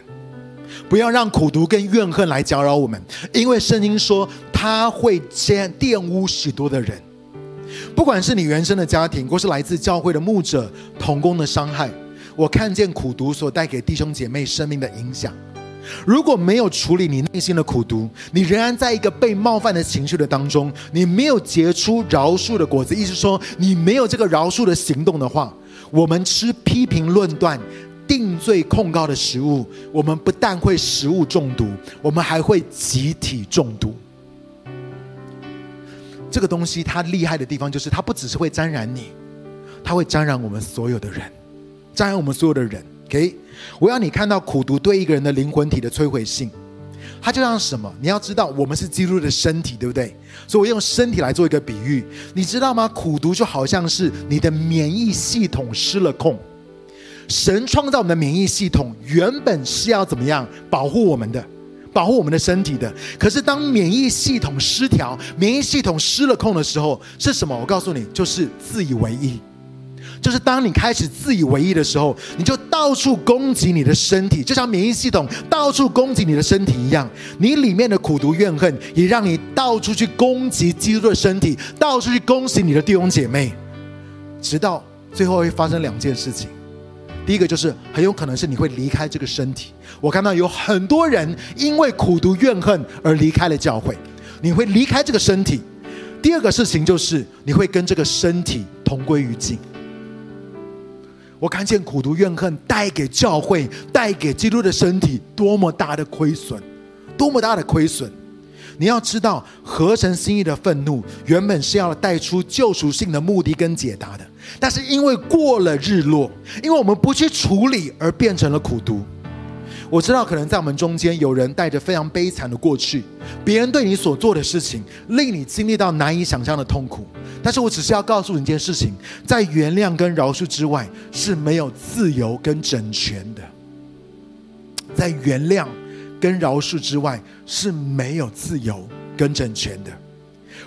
Speaker 1: 不要让苦毒跟怨恨来搅扰我们，因为圣经说他会先玷污许多的人。不管是你原生的家庭，或是来自教会的牧者、同工的伤害，我看见苦毒所带给弟兄姐妹生命的影响。如果没有处理你内心的苦毒，你仍然在一个被冒犯的情绪的当中，你没有结出饶恕的果子，意思说你没有这个饶恕的行动的话，我们吃批评论断、定罪控告的食物，我们不但会食物中毒，我们还会集体中毒。这个东西它厉害的地方，就是它不只是会沾染你，它会沾染我们所有的人，沾染我们所有的人。OK，我要你看到苦毒对一个人的灵魂体的摧毁性。它就像什么？你要知道，我们是基督的身体，对不对？所以我用身体来做一个比喻，你知道吗？苦毒就好像是你的免疫系统失了控。神创造我们的免疫系统，原本是要怎么样保护我们的，保护我们的身体的。可是当免疫系统失调，免疫系统失了控的时候，是什么？我告诉你，就是自以为意。就是当你开始自以为意的时候，你就到处攻击你的身体，就像免疫系统到处攻击你的身体一样。你里面的苦毒怨恨，也让你到处去攻击基督的身体，到处去攻击你的弟兄姐妹，直到最后会发生两件事情。第一个就是很有可能是你会离开这个身体。我看到有很多人因为苦读怨恨而离开了教会，你会离开这个身体。第二个事情就是你会跟这个身体同归于尽。我看见苦读怨恨带给教会、带给基督的身体多么大的亏损，多么大的亏损！你要知道，合神心意的愤怒原本是要带出救赎性的目的跟解答的，但是因为过了日落，因为我们不去处理，而变成了苦读。我知道，可能在我们中间有人带着非常悲惨的过去，别人对你所做的事情，令你经历到难以想象的痛苦。但是我只是要告诉你一件事情：在原谅跟饶恕之外，是没有自由跟整全的。在原谅跟饶恕之外，是没有自由跟整全的。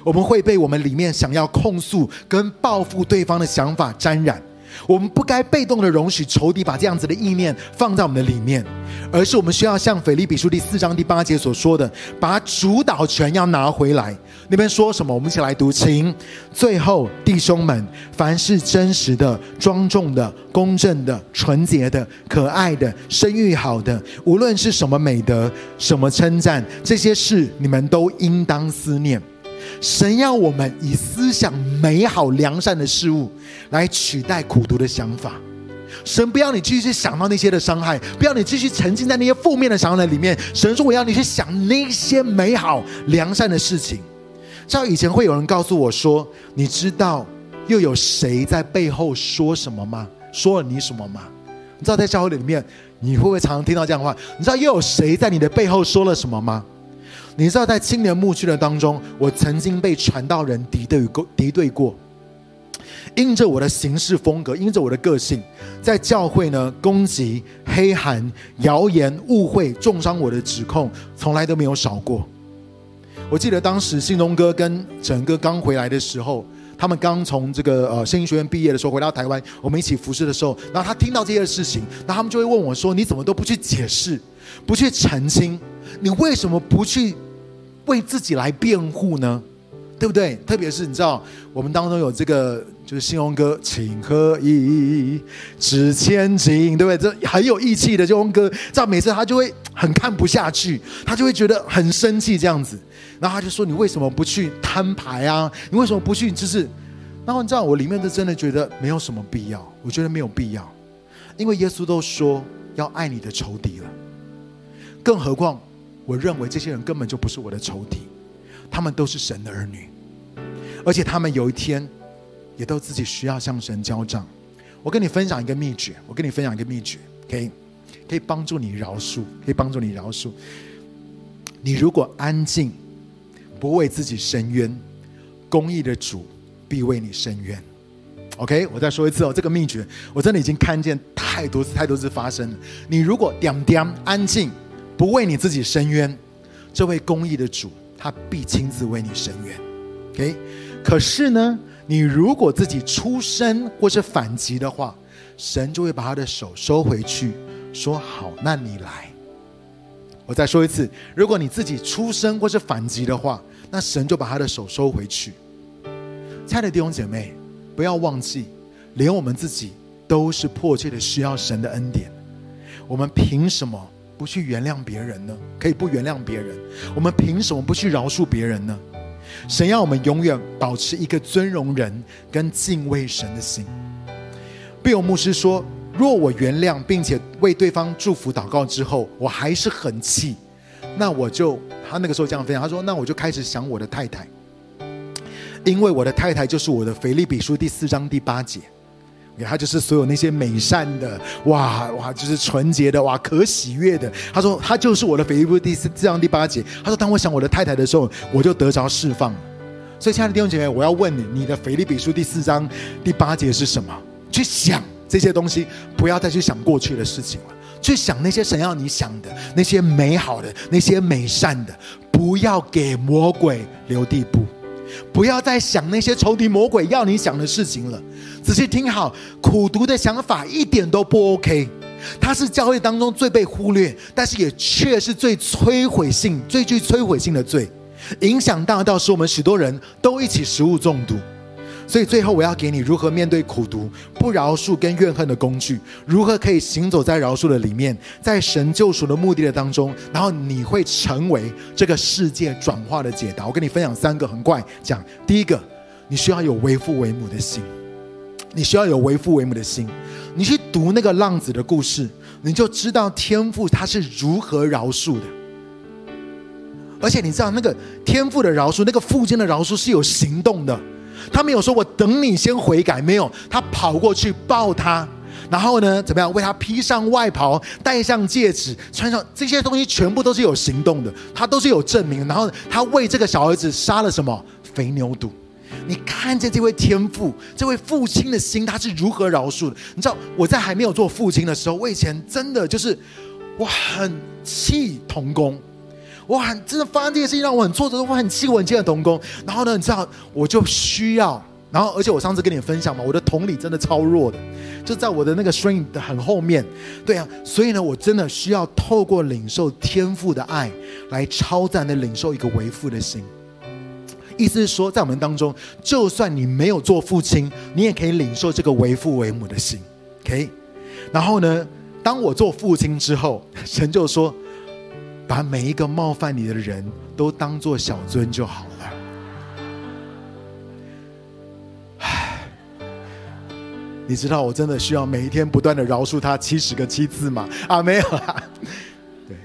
Speaker 1: 我们会被我们里面想要控诉跟报复对方的想法沾染。我们不该被动的容许仇敌把这样子的意念放在我们的里面，而是我们需要像腓立比书第四章第八节所说的，把主导权要拿回来。那边说什么？我们一起来读，请。最后，弟兄们，凡是真实的、庄重的、公正的、纯洁的、可爱的、声誉好的，无论是什么美德、什么称赞，这些事你们都应当思念。神要我们以思想美好良善的事物来取代苦读的想法。神不要你继续想到那些的伤害，不要你继续沉浸在那些负面的想法里面。神说：“我要你去想那些美好良善的事情。”知道以前会有人告诉我说：“你知道又有谁在背后说什么吗？说了你什么吗？”你知道在教会里面，你会不会常常听到这样的话？你知道又有谁在你的背后说了什么吗？你知道，在青年牧区的当中，我曾经被传道人敌对过，敌对过。因着我的行事风格，因着我的个性，在教会呢，攻击、黑函、谣言、误会、重伤我的指控，从来都没有少过。我记得当时信东哥跟整个刚回来的时候，他们刚从这个呃圣经学院毕业的时候回到台湾，我们一起服侍的时候，然后他听到这些事情，然后他们就会问我说：“你怎么都不去解释，不去澄清？你为什么不去？”为自己来辩护呢，对不对？特别是你知道，我们当中有这个就是信荣哥，情何以值千金，对不对？这很有义气的信荣哥，这样每次他就会很看不下去，他就会觉得很生气这样子，然后他就说：“你为什么不去摊牌啊？你为什么不去？就是……然后你知道，我里面就真的觉得没有什么必要，我觉得没有必要，因为耶稣都说要爱你的仇敌了，更何况。”我认为这些人根本就不是我的仇敌，他们都是神的儿女，而且他们有一天也都自己需要向神交账。我跟你分享一个秘诀，我跟你分享一个秘诀，可以可以帮助你饶恕，可以帮助你饶恕。你如果安静，不为自己伸冤，公义的主必为你伸冤。OK，我再说一次哦，这个秘诀我真的已经看见太多次、太多次发生了。你如果点点安静。不为你自己伸冤，这位公义的主，他必亲自为你伸冤。OK，可是呢，你如果自己出声或是反击的话，神就会把他的手收回去，说：“好，那你来。”我再说一次，如果你自己出声或是反击的话，那神就把他的手收回去。亲爱的弟兄姐妹，不要忘记，连我们自己都是迫切的需要神的恩典。我们凭什么？不去原谅别人呢？可以不原谅别人，我们凭什么不去饶恕别人呢？神要我们永远保持一个尊荣人跟敬畏神的心。必有牧师说，若我原谅并且为对方祝福祷告之后，我还是很气，那我就他那个时候这样分享，他说：“那我就开始想我的太太，因为我的太太就是我的腓立比书第四章第八节，他就是所有那些美善的，哇哇，就是纯洁的，哇可喜悦的。他说他就是我的腓立比书第四章第八节。他说当我想我的太太的时候，我就得着释放。所以亲爱的弟兄姐妹，我要问你，你的腓立比书第四章第八节是什么？去想。”这些东西不要再去想过去的事情了，去想那些神要你想的那些美好的、那些美善的，不要给魔鬼留地步，不要再想那些仇敌魔鬼要你想的事情了。仔细听好，苦毒的想法一点都不 OK，它是教会当中最被忽略，但是也却是最摧毁性、最具摧毁性的罪，影响大到使我们许多人都一起食物中毒。所以最后我要给你如何面对苦毒、不饶恕跟怨恨的工具，如何可以行走在饶恕的里面，在神救赎的目的的当中，然后你会成为这个世界转化的解答。我跟你分享三个很快讲，第一个，你需要有为父为母的心，你需要有为父为母的心。你去读那个浪子的故事，你就知道天父他是如何饶恕的，而且你知道那个天父的饶恕，那个父亲的饶恕是有行动的。他没有说“我等你先悔改”，没有，他跑过去抱他，然后呢，怎么样？为他披上外袍，戴上戒指，穿上这些东西，全部都是有行动的，他都是有证明。然后他为这个小儿子杀了什么肥牛肚？你看见这位天父，这位父亲的心，他是如何饶恕的？你知道我在还没有做父亲的时候，我以前真的就是我很气同工。我很真的发生这件事情让我很挫折，我很气，我很气的同工。然后呢，你知道，我就需要，然后而且我上次跟你分享嘛，我的同理真的超弱的，就在我的那个 strength 的很后面。对啊，所以呢，我真的需要透过领受天赋的爱，来超赞的领受一个为父的心。意思是说，在我们当中，就算你没有做父亲，你也可以领受这个为父为母的心。OK，然后呢，当我做父亲之后，神就说。把每一个冒犯你的人都当做小尊就好了。唉，你知道我真的需要每一天不断的饶恕他七十个七次吗？啊，没有啦。对，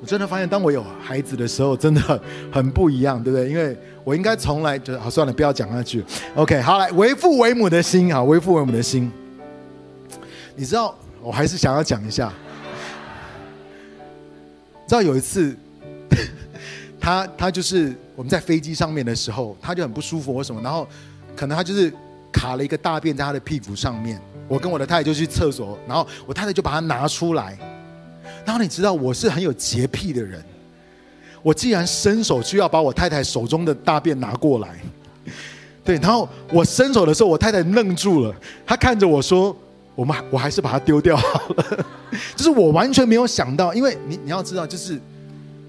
Speaker 1: 我真的发现，当我有孩子的时候，真的很，不一样，对不对？因为我应该从来就好算了，不要讲下去。OK，好，来为父为母的心啊，为父为母的心。你知道，我还是想要讲一下。知道有一次，他他就是我们在飞机上面的时候，他就很不舒服或什么，然后可能他就是卡了一个大便在他的屁股上面。我跟我的太太就去厕所，然后我太太就把它拿出来。然后你知道我是很有洁癖的人，我既然伸手就要把我太太手中的大便拿过来，对，然后我伸手的时候，我太太愣住了，她看着我说。我们我还是把它丢掉好了，就是我完全没有想到，因为你你要知道，就是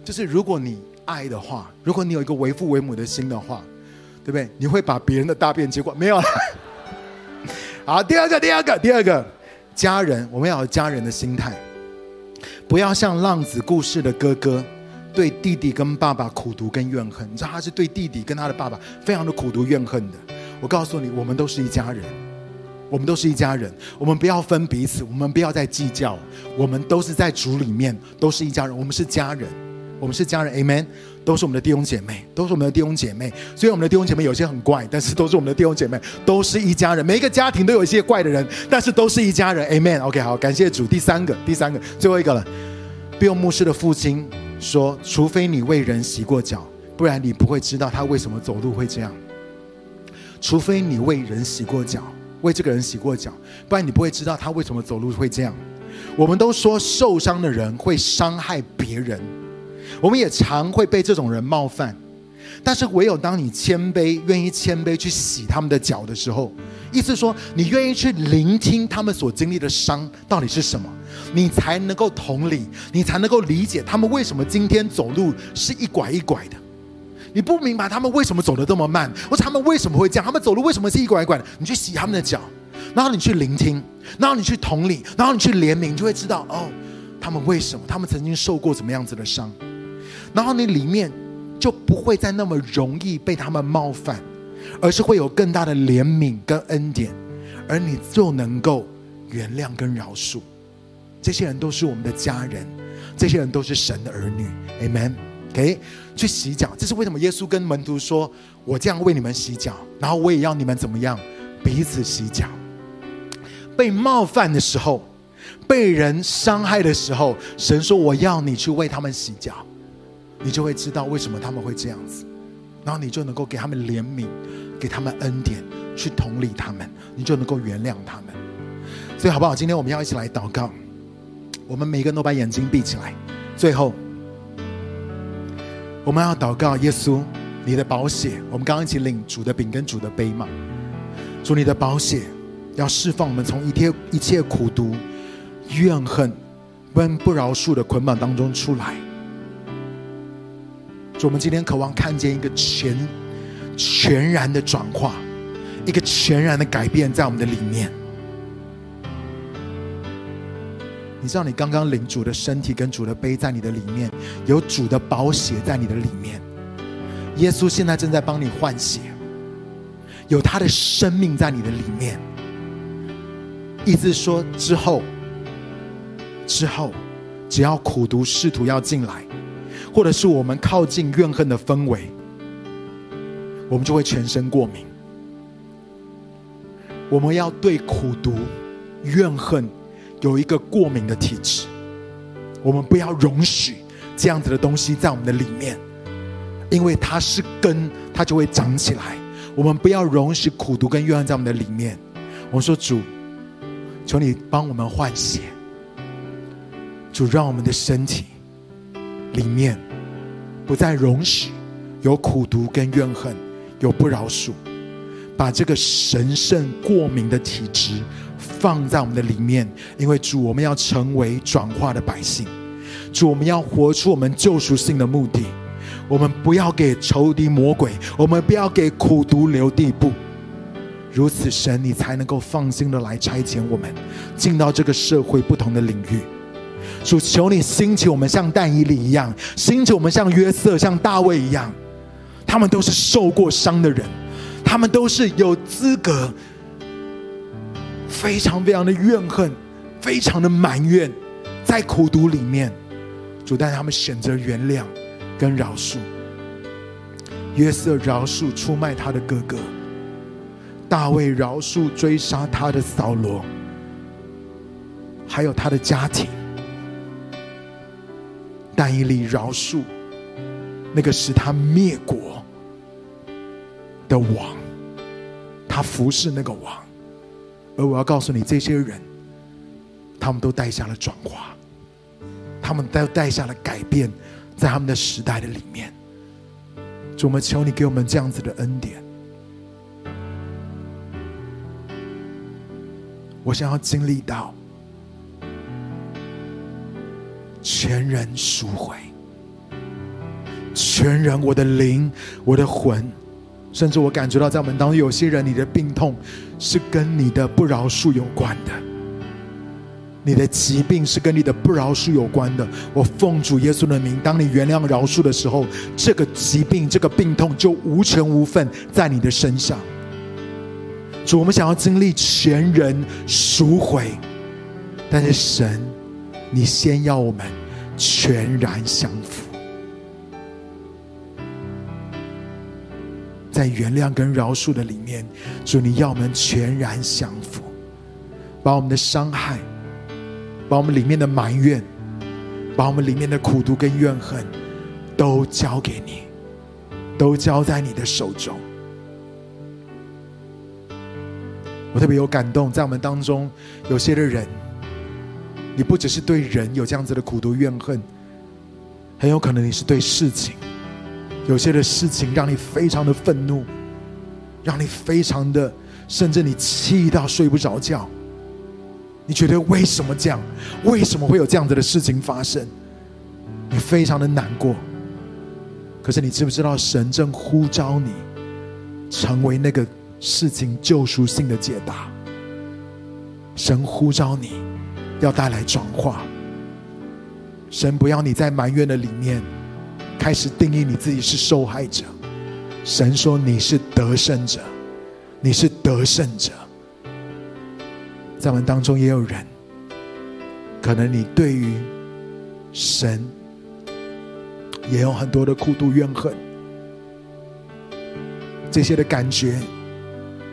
Speaker 1: 就是如果你爱的话，如果你有一个为父为母的心的话，对不对？你会把别人的大便结果没有了？好，第二个，第二个，第二个，家人，我们要有家人的心态，不要像浪子故事的哥哥，对弟弟跟爸爸苦读跟怨恨。你知道他是对弟弟跟他的爸爸非常的苦读怨恨的。我告诉你，我们都是一家人。我们都是一家人，我们不要分彼此，我们不要再计较，我们都是在主里面，都是一家人，我们是家人，我们是家人，Amen，都是我们的弟兄姐妹，都是我们的弟兄姐妹。虽然我们的弟兄姐妹有些很怪，但是都是我们的弟兄姐妹，都是一家人。每一个家庭都有一些怪的人，但是都是一家人，Amen。OK，好，感谢主。第三个，第三个，最后一个了。必用牧师的父亲说：“除非你为人洗过脚，不然你不会知道他为什么走路会这样。除非你为人洗过脚。”为这个人洗过脚，不然你不会知道他为什么走路会这样。我们都说受伤的人会伤害别人，我们也常会被这种人冒犯。但是唯有当你谦卑，愿意谦卑去洗他们的脚的时候，意思说你愿意去聆听他们所经历的伤到底是什么，你才能够同理，你才能够理解他们为什么今天走路是一拐一拐的。你不明白他们为什么走得这么慢，或者他们为什么会这样？他们走路为什么是一拐一拐的？你去洗他们的脚，然后你去聆听，然后你去同理，然后你去怜悯，你就会知道哦，他们为什么？他们曾经受过怎么样子的伤，然后你里面就不会再那么容易被他们冒犯，而是会有更大的怜悯跟恩典，而你就能够原谅跟饶恕。这些人都是我们的家人，这些人都是神的儿女。Amen。OK，去洗脚，这是为什么？耶稣跟门徒说：“我这样为你们洗脚，然后我也要你们怎么样？彼此洗脚。”被冒犯的时候，被人伤害的时候，神说：“我要你去为他们洗脚。”你就会知道为什么他们会这样子，然后你就能够给他们怜悯，给他们恩典，去同理他们，你就能够原谅他们。所以好不好？今天我们要一起来祷告，我们每个人都把眼睛闭起来。最后，我们要祷告耶稣，你的宝血，我们刚刚一起领主的饼跟主的杯嘛。主你的宝血要释放我们从一切一切苦毒、怨恨跟不饶恕的捆绑当中出来。主，我们今天渴望看见一个全全然的转化，一个全然的改变在我们的里面。你知道，你刚刚领主的身体跟主的杯在你的里面，有主的宝血在你的里面。耶稣现在正在帮你换血，有他的生命在你的里面。意思说，之后，之后，只要苦读试图要进来。或者是我们靠近怨恨的氛围，我们就会全身过敏。我们要对苦读、怨恨有一个过敏的体质，我们不要容许这样子的东西在我们的里面，因为它是根，它就会长起来。我们不要容许苦毒跟怨恨在我们的里面。我说主，求你帮我们换血，主让我们的身体里面。不再容许有苦毒跟怨恨，有不饶恕，把这个神圣过敏的体质放在我们的里面。因为主，我们要成为转化的百姓，主，我们要活出我们救赎性的目的。我们不要给仇敌魔鬼，我们不要给苦毒留地步。如此，神，你才能够放心的来差遣我们进到这个社会不同的领域。主，求你兴起我们，像但以理一样；兴起我们，像约瑟、像大卫一样。他们都是受过伤的人，他们都是有资格，非常非常的怨恨，非常的埋怨，在苦毒里面。主，但他们选择原谅跟饶恕。约瑟饶恕出卖他的哥哥，大卫饶恕追杀他的扫罗，还有他的家庭。但以理饶恕那个使他灭国的王，他服侍那个王，而我要告诉你，这些人，他们都带下了转化，他们都带下了改变，在他们的时代的里面。主，我们求你给我们这样子的恩典。我想要经历到。全人赎回，全人，我的灵，我的魂，甚至我感觉到在我们当中有些人，你的病痛是跟你的不饶恕有关的，你的疾病是跟你的不饶恕有关的。我奉主耶稣的名，当你原谅饶恕的时候，这个疾病、这个病痛就无权无分在你的身上。主，我们想要经历全人赎回，但是神，你先要我们全然降服，在原谅跟饶恕的里面，主，你要我们全然降服，把我们的伤害，把我们里面的埋怨，把我们里面的苦毒跟怨恨，都交给你，都交在你的手中。我特别有感动，在我们当中有些的人。你不只是对人有这样子的苦毒怨恨，很有可能你是对事情，有些的事情让你非常的愤怒，让你非常的，甚至你气到睡不着觉。你觉得为什么这样？为什么会有这样子的事情发生？你非常的难过。可是你知不知道，神正呼召你，成为那个事情救赎性的解答？神呼召你。要带来转化。神不要你在埋怨的里面开始定义你自己是受害者。神说你是得胜者，你是得胜者。在我们当中也有人，可能你对于神也有很多的苦毒怨恨，这些的感觉，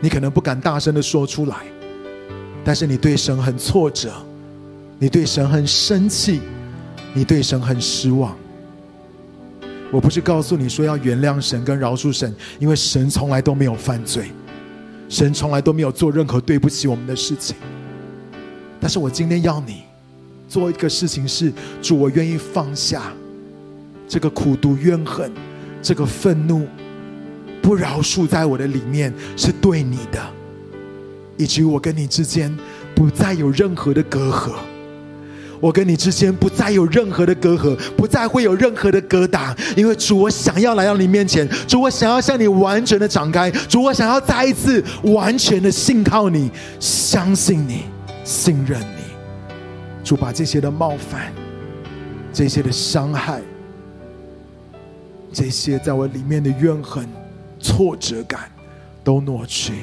Speaker 1: 你可能不敢大声的说出来，但是你对神很挫折，你对神很生气，你对神很失望。我不是告诉你说要原谅神跟饶恕神，因为神从来都没有犯罪，神从来都没有做任何对不起我们的事情。但是我今天要你做一个事情是，主，我愿意放下这个苦毒怨恨，这个愤怒，不饶恕在我的里面是对你的，以及我跟你之间不再有任何的隔阂。我跟你之间不再有任何的隔阂，不再会有任何的疙瘩，因为主，我想要来到你面前，主，我想要向你完全的敞开，主，我想要再一次完全的信靠你，相信你，信任你。主，把这些的冒犯、这些的伤害、这些在我里面的怨恨、挫折感都挪去，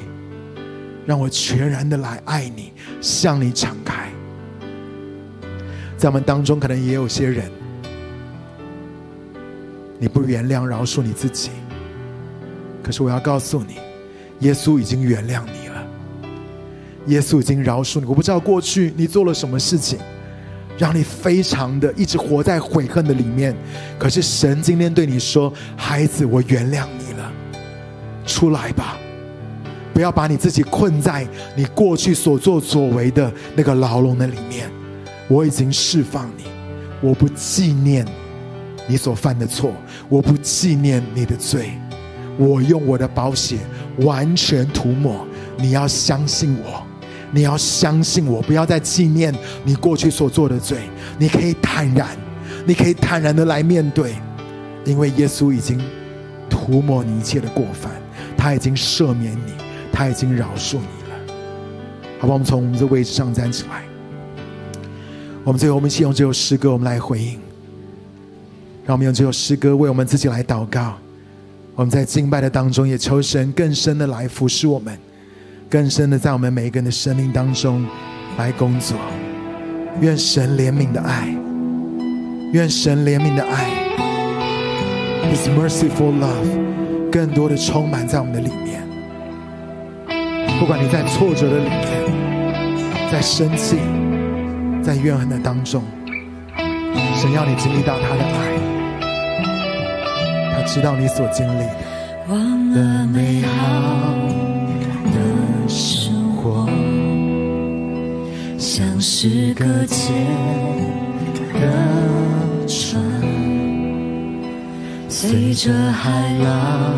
Speaker 1: 让我全然的来爱你，向你敞开。在我们当中，可能也有些人，你不原谅、饶恕你自己。可是我要告诉你，耶稣已经原谅你了，耶稣已经饶恕你。我不知道过去你做了什么事情，让你非常的一直活在悔恨的里面。可是神今天对你说：“孩子，我原谅你了，出来吧，不要把你自己困在你过去所作所为的那个牢笼的里面。”我已经释放你，我不纪念你所犯的错，我不纪念你的罪，我用我的宝血完全涂抹。你要相信我，你要相信我，不要再纪念你过去所做的罪。你可以坦然，你可以坦然的来面对，因为耶稣已经涂抹你一切的过犯，他已经赦免你，他已经饶恕你了。好吧，我们从我们的位置上站起来。我们最后，我们一起用这首诗歌，我们来回应。让我们用这首诗歌为我们自己来祷告。我们在敬拜的当中，也求神更深的来服侍我们，更深的在我们每一个人的生命当中来工作。愿神怜悯的爱，愿神怜悯的爱，His merciful love，更多的充满在我们的里面。不管你在挫折的里面，在生气。在怨恨的当中，神要你经历到他的爱，他知道你所经历的。
Speaker 2: 忘了美好的生活，像是搁浅的船，随着海浪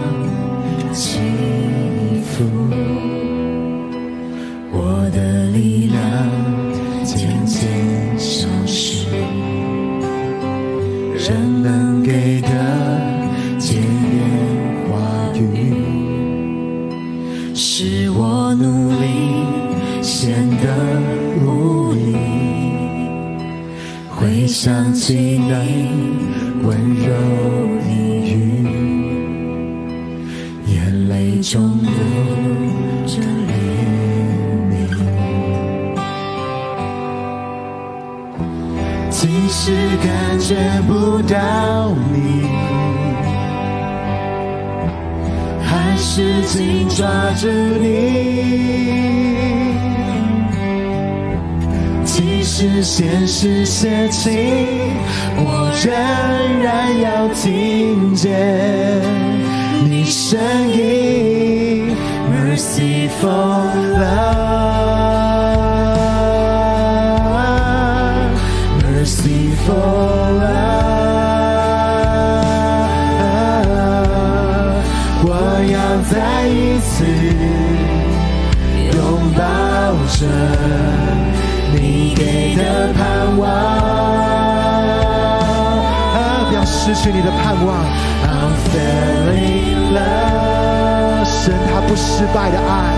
Speaker 2: 起伏，我的力量。起你温柔的语，眼泪中流着。即使感觉不到你，还是紧抓着你。是现实写照我仍然要听见你声音 mercy for love mercy for love 我要再一次拥抱着你的盼望，
Speaker 1: 啊，不要失去你的盼望。
Speaker 2: I'm feeling love，
Speaker 1: 神他不失败的
Speaker 3: 爱。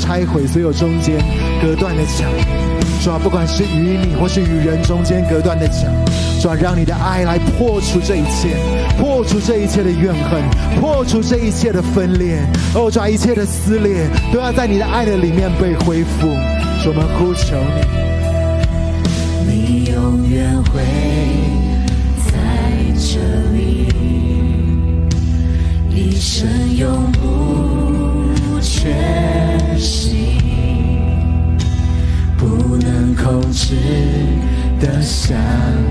Speaker 3: 拆毁所有中间隔断的墙。主啊，不管是与你或是与人中间隔断的墙，主啊，让你的爱来破除这一切，破除这一切的怨恨，破除这一切的分裂。哦，主啊，一切的撕裂都要在你的爱的里面被恢复。主，我们呼求
Speaker 1: 你，不能控制的想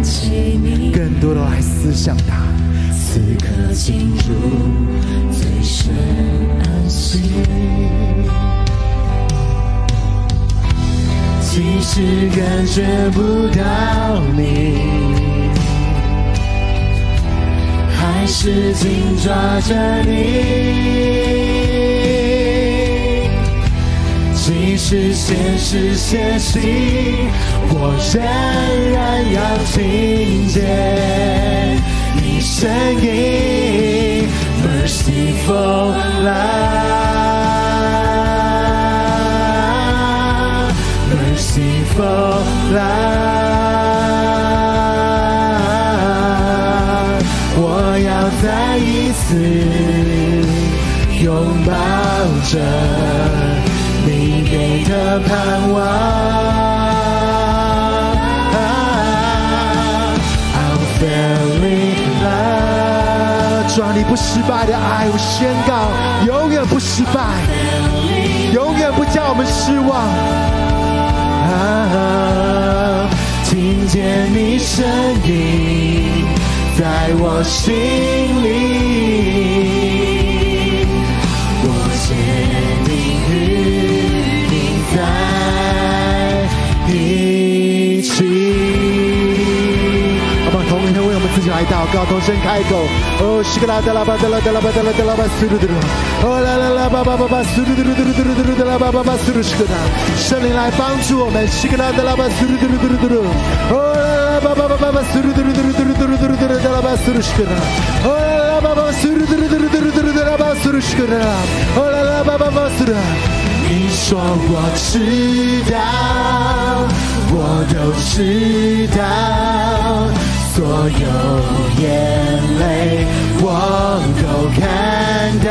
Speaker 1: 起你，
Speaker 3: 更多的来思想他，
Speaker 1: 此刻进入最深安息。即使感觉不到你，还是紧抓着你。即使现实歇息，我仍然要听见你声音。Merciful love，Merciful love，我要再一次拥抱着。给的盼望，I'm feeling love。
Speaker 3: 主啊，你不失败的爱，我宣告，永远不失败，永远不叫我们失望。
Speaker 1: 啊，听见你声音在我心里。
Speaker 3: 祷告，同声开口。哦，西格拉德拉巴德拉德拉巴德拉德拉巴苏鲁鲁。哦，啦啦啦巴巴巴巴苏鲁德鲁德鲁德鲁德鲁德拉巴巴巴苏鲁西格拉。圣灵来帮助我们，西格拉德拉巴苏鲁德鲁鲁德鲁。哦，啦啦巴巴巴巴巴苏鲁德鲁鲁鲁鲁德鲁德鲁德拉巴苏鲁西格拉。哦，啦啦巴巴苏鲁德鲁鲁德鲁德鲁德拉巴苏鲁西格拉。哦，啦啦巴巴巴苏鲁。
Speaker 1: 你说我知道，我都知道。所有眼泪我都看到，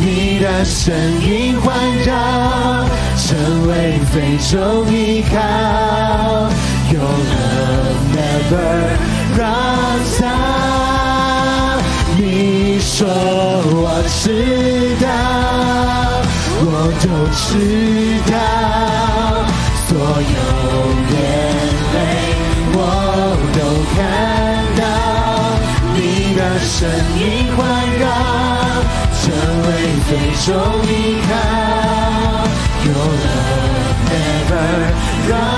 Speaker 1: 你的声音环绕，成为最终依靠。Your love never run out。你说我知道，我都知道，所有你的身影环绕，成为最终依靠。Your love never runs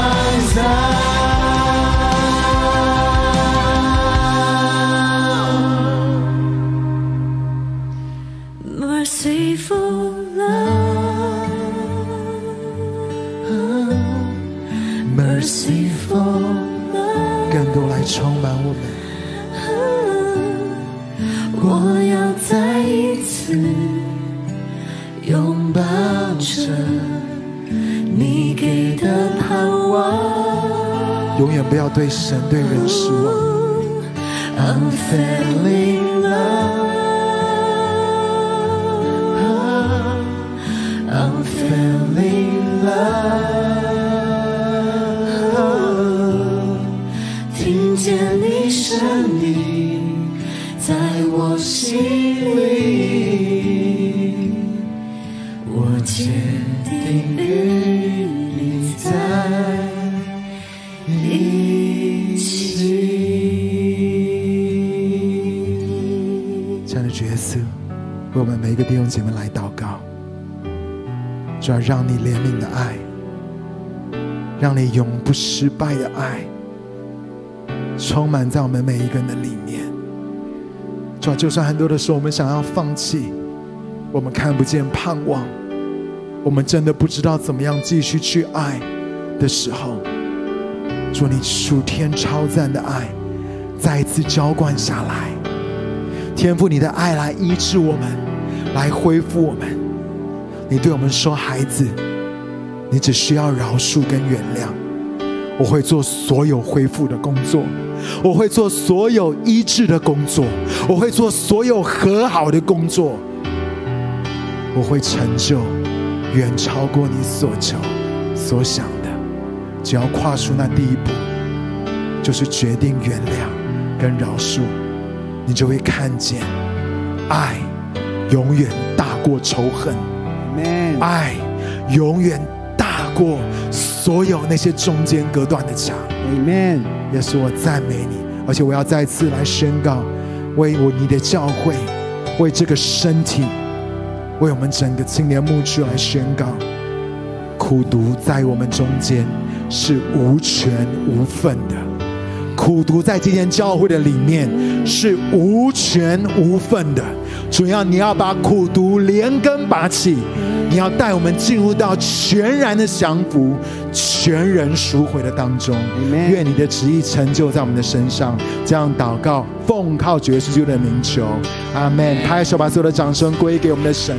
Speaker 3: 远不要对神对人失望。
Speaker 1: I'm feeling love, I'm feeling love.
Speaker 3: 主要让你怜悯的爱，让你永不失败的爱。充满在我们每一个人的里面，主啊，就算很多的时候我们想要放弃，我们看不见盼望，我们真的不知道怎么样继续去爱的时候，主你属天超赞的爱再一次浇灌下来，天赋你的爱来医治我们，来恢复我们，
Speaker 1: 你对我们说：“孩子，你只需要饶恕跟原谅，我会做所有恢复的工作，我会做所有医治的工作，我会做所有和好的工作，我会成就远超过你所求所想的。只要跨出那第一步，就是决定原谅跟饶恕，你就会看见爱永远大过仇恨。”爱永远大过所有那些中间隔断的墙。
Speaker 4: Amen。
Speaker 1: 也是我赞美你，而且我要再次来宣告，为我你的教会，为这个身体，为我们整个青年牧区来宣告，苦读在我们中间是无权无份的，苦读在今天教会的里面是无权无份的。主要你要把苦毒连根拔起，你要带我们进入到全然的降服、全人赎回的当中。愿你的旨意成就在我们的身上。这样祷告，奉靠主耶稣的名求，阿门。拍手，把所有的掌声归给我们的神。